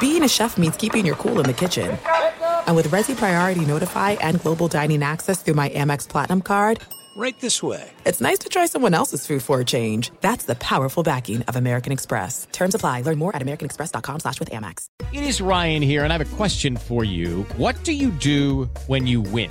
S11: Being a chef means keeping your cool in the kitchen. And with Resy Priority Notify and Global Dining Access through my Amex Platinum card,
S12: Right this way.
S11: it's nice to try someone else's food for a change. That's the powerful backing of American Express. Terms apply. Learn more at americanexpress.com slash with Amex.
S13: It is Ryan here, and I have a question for you. What do you do when you win?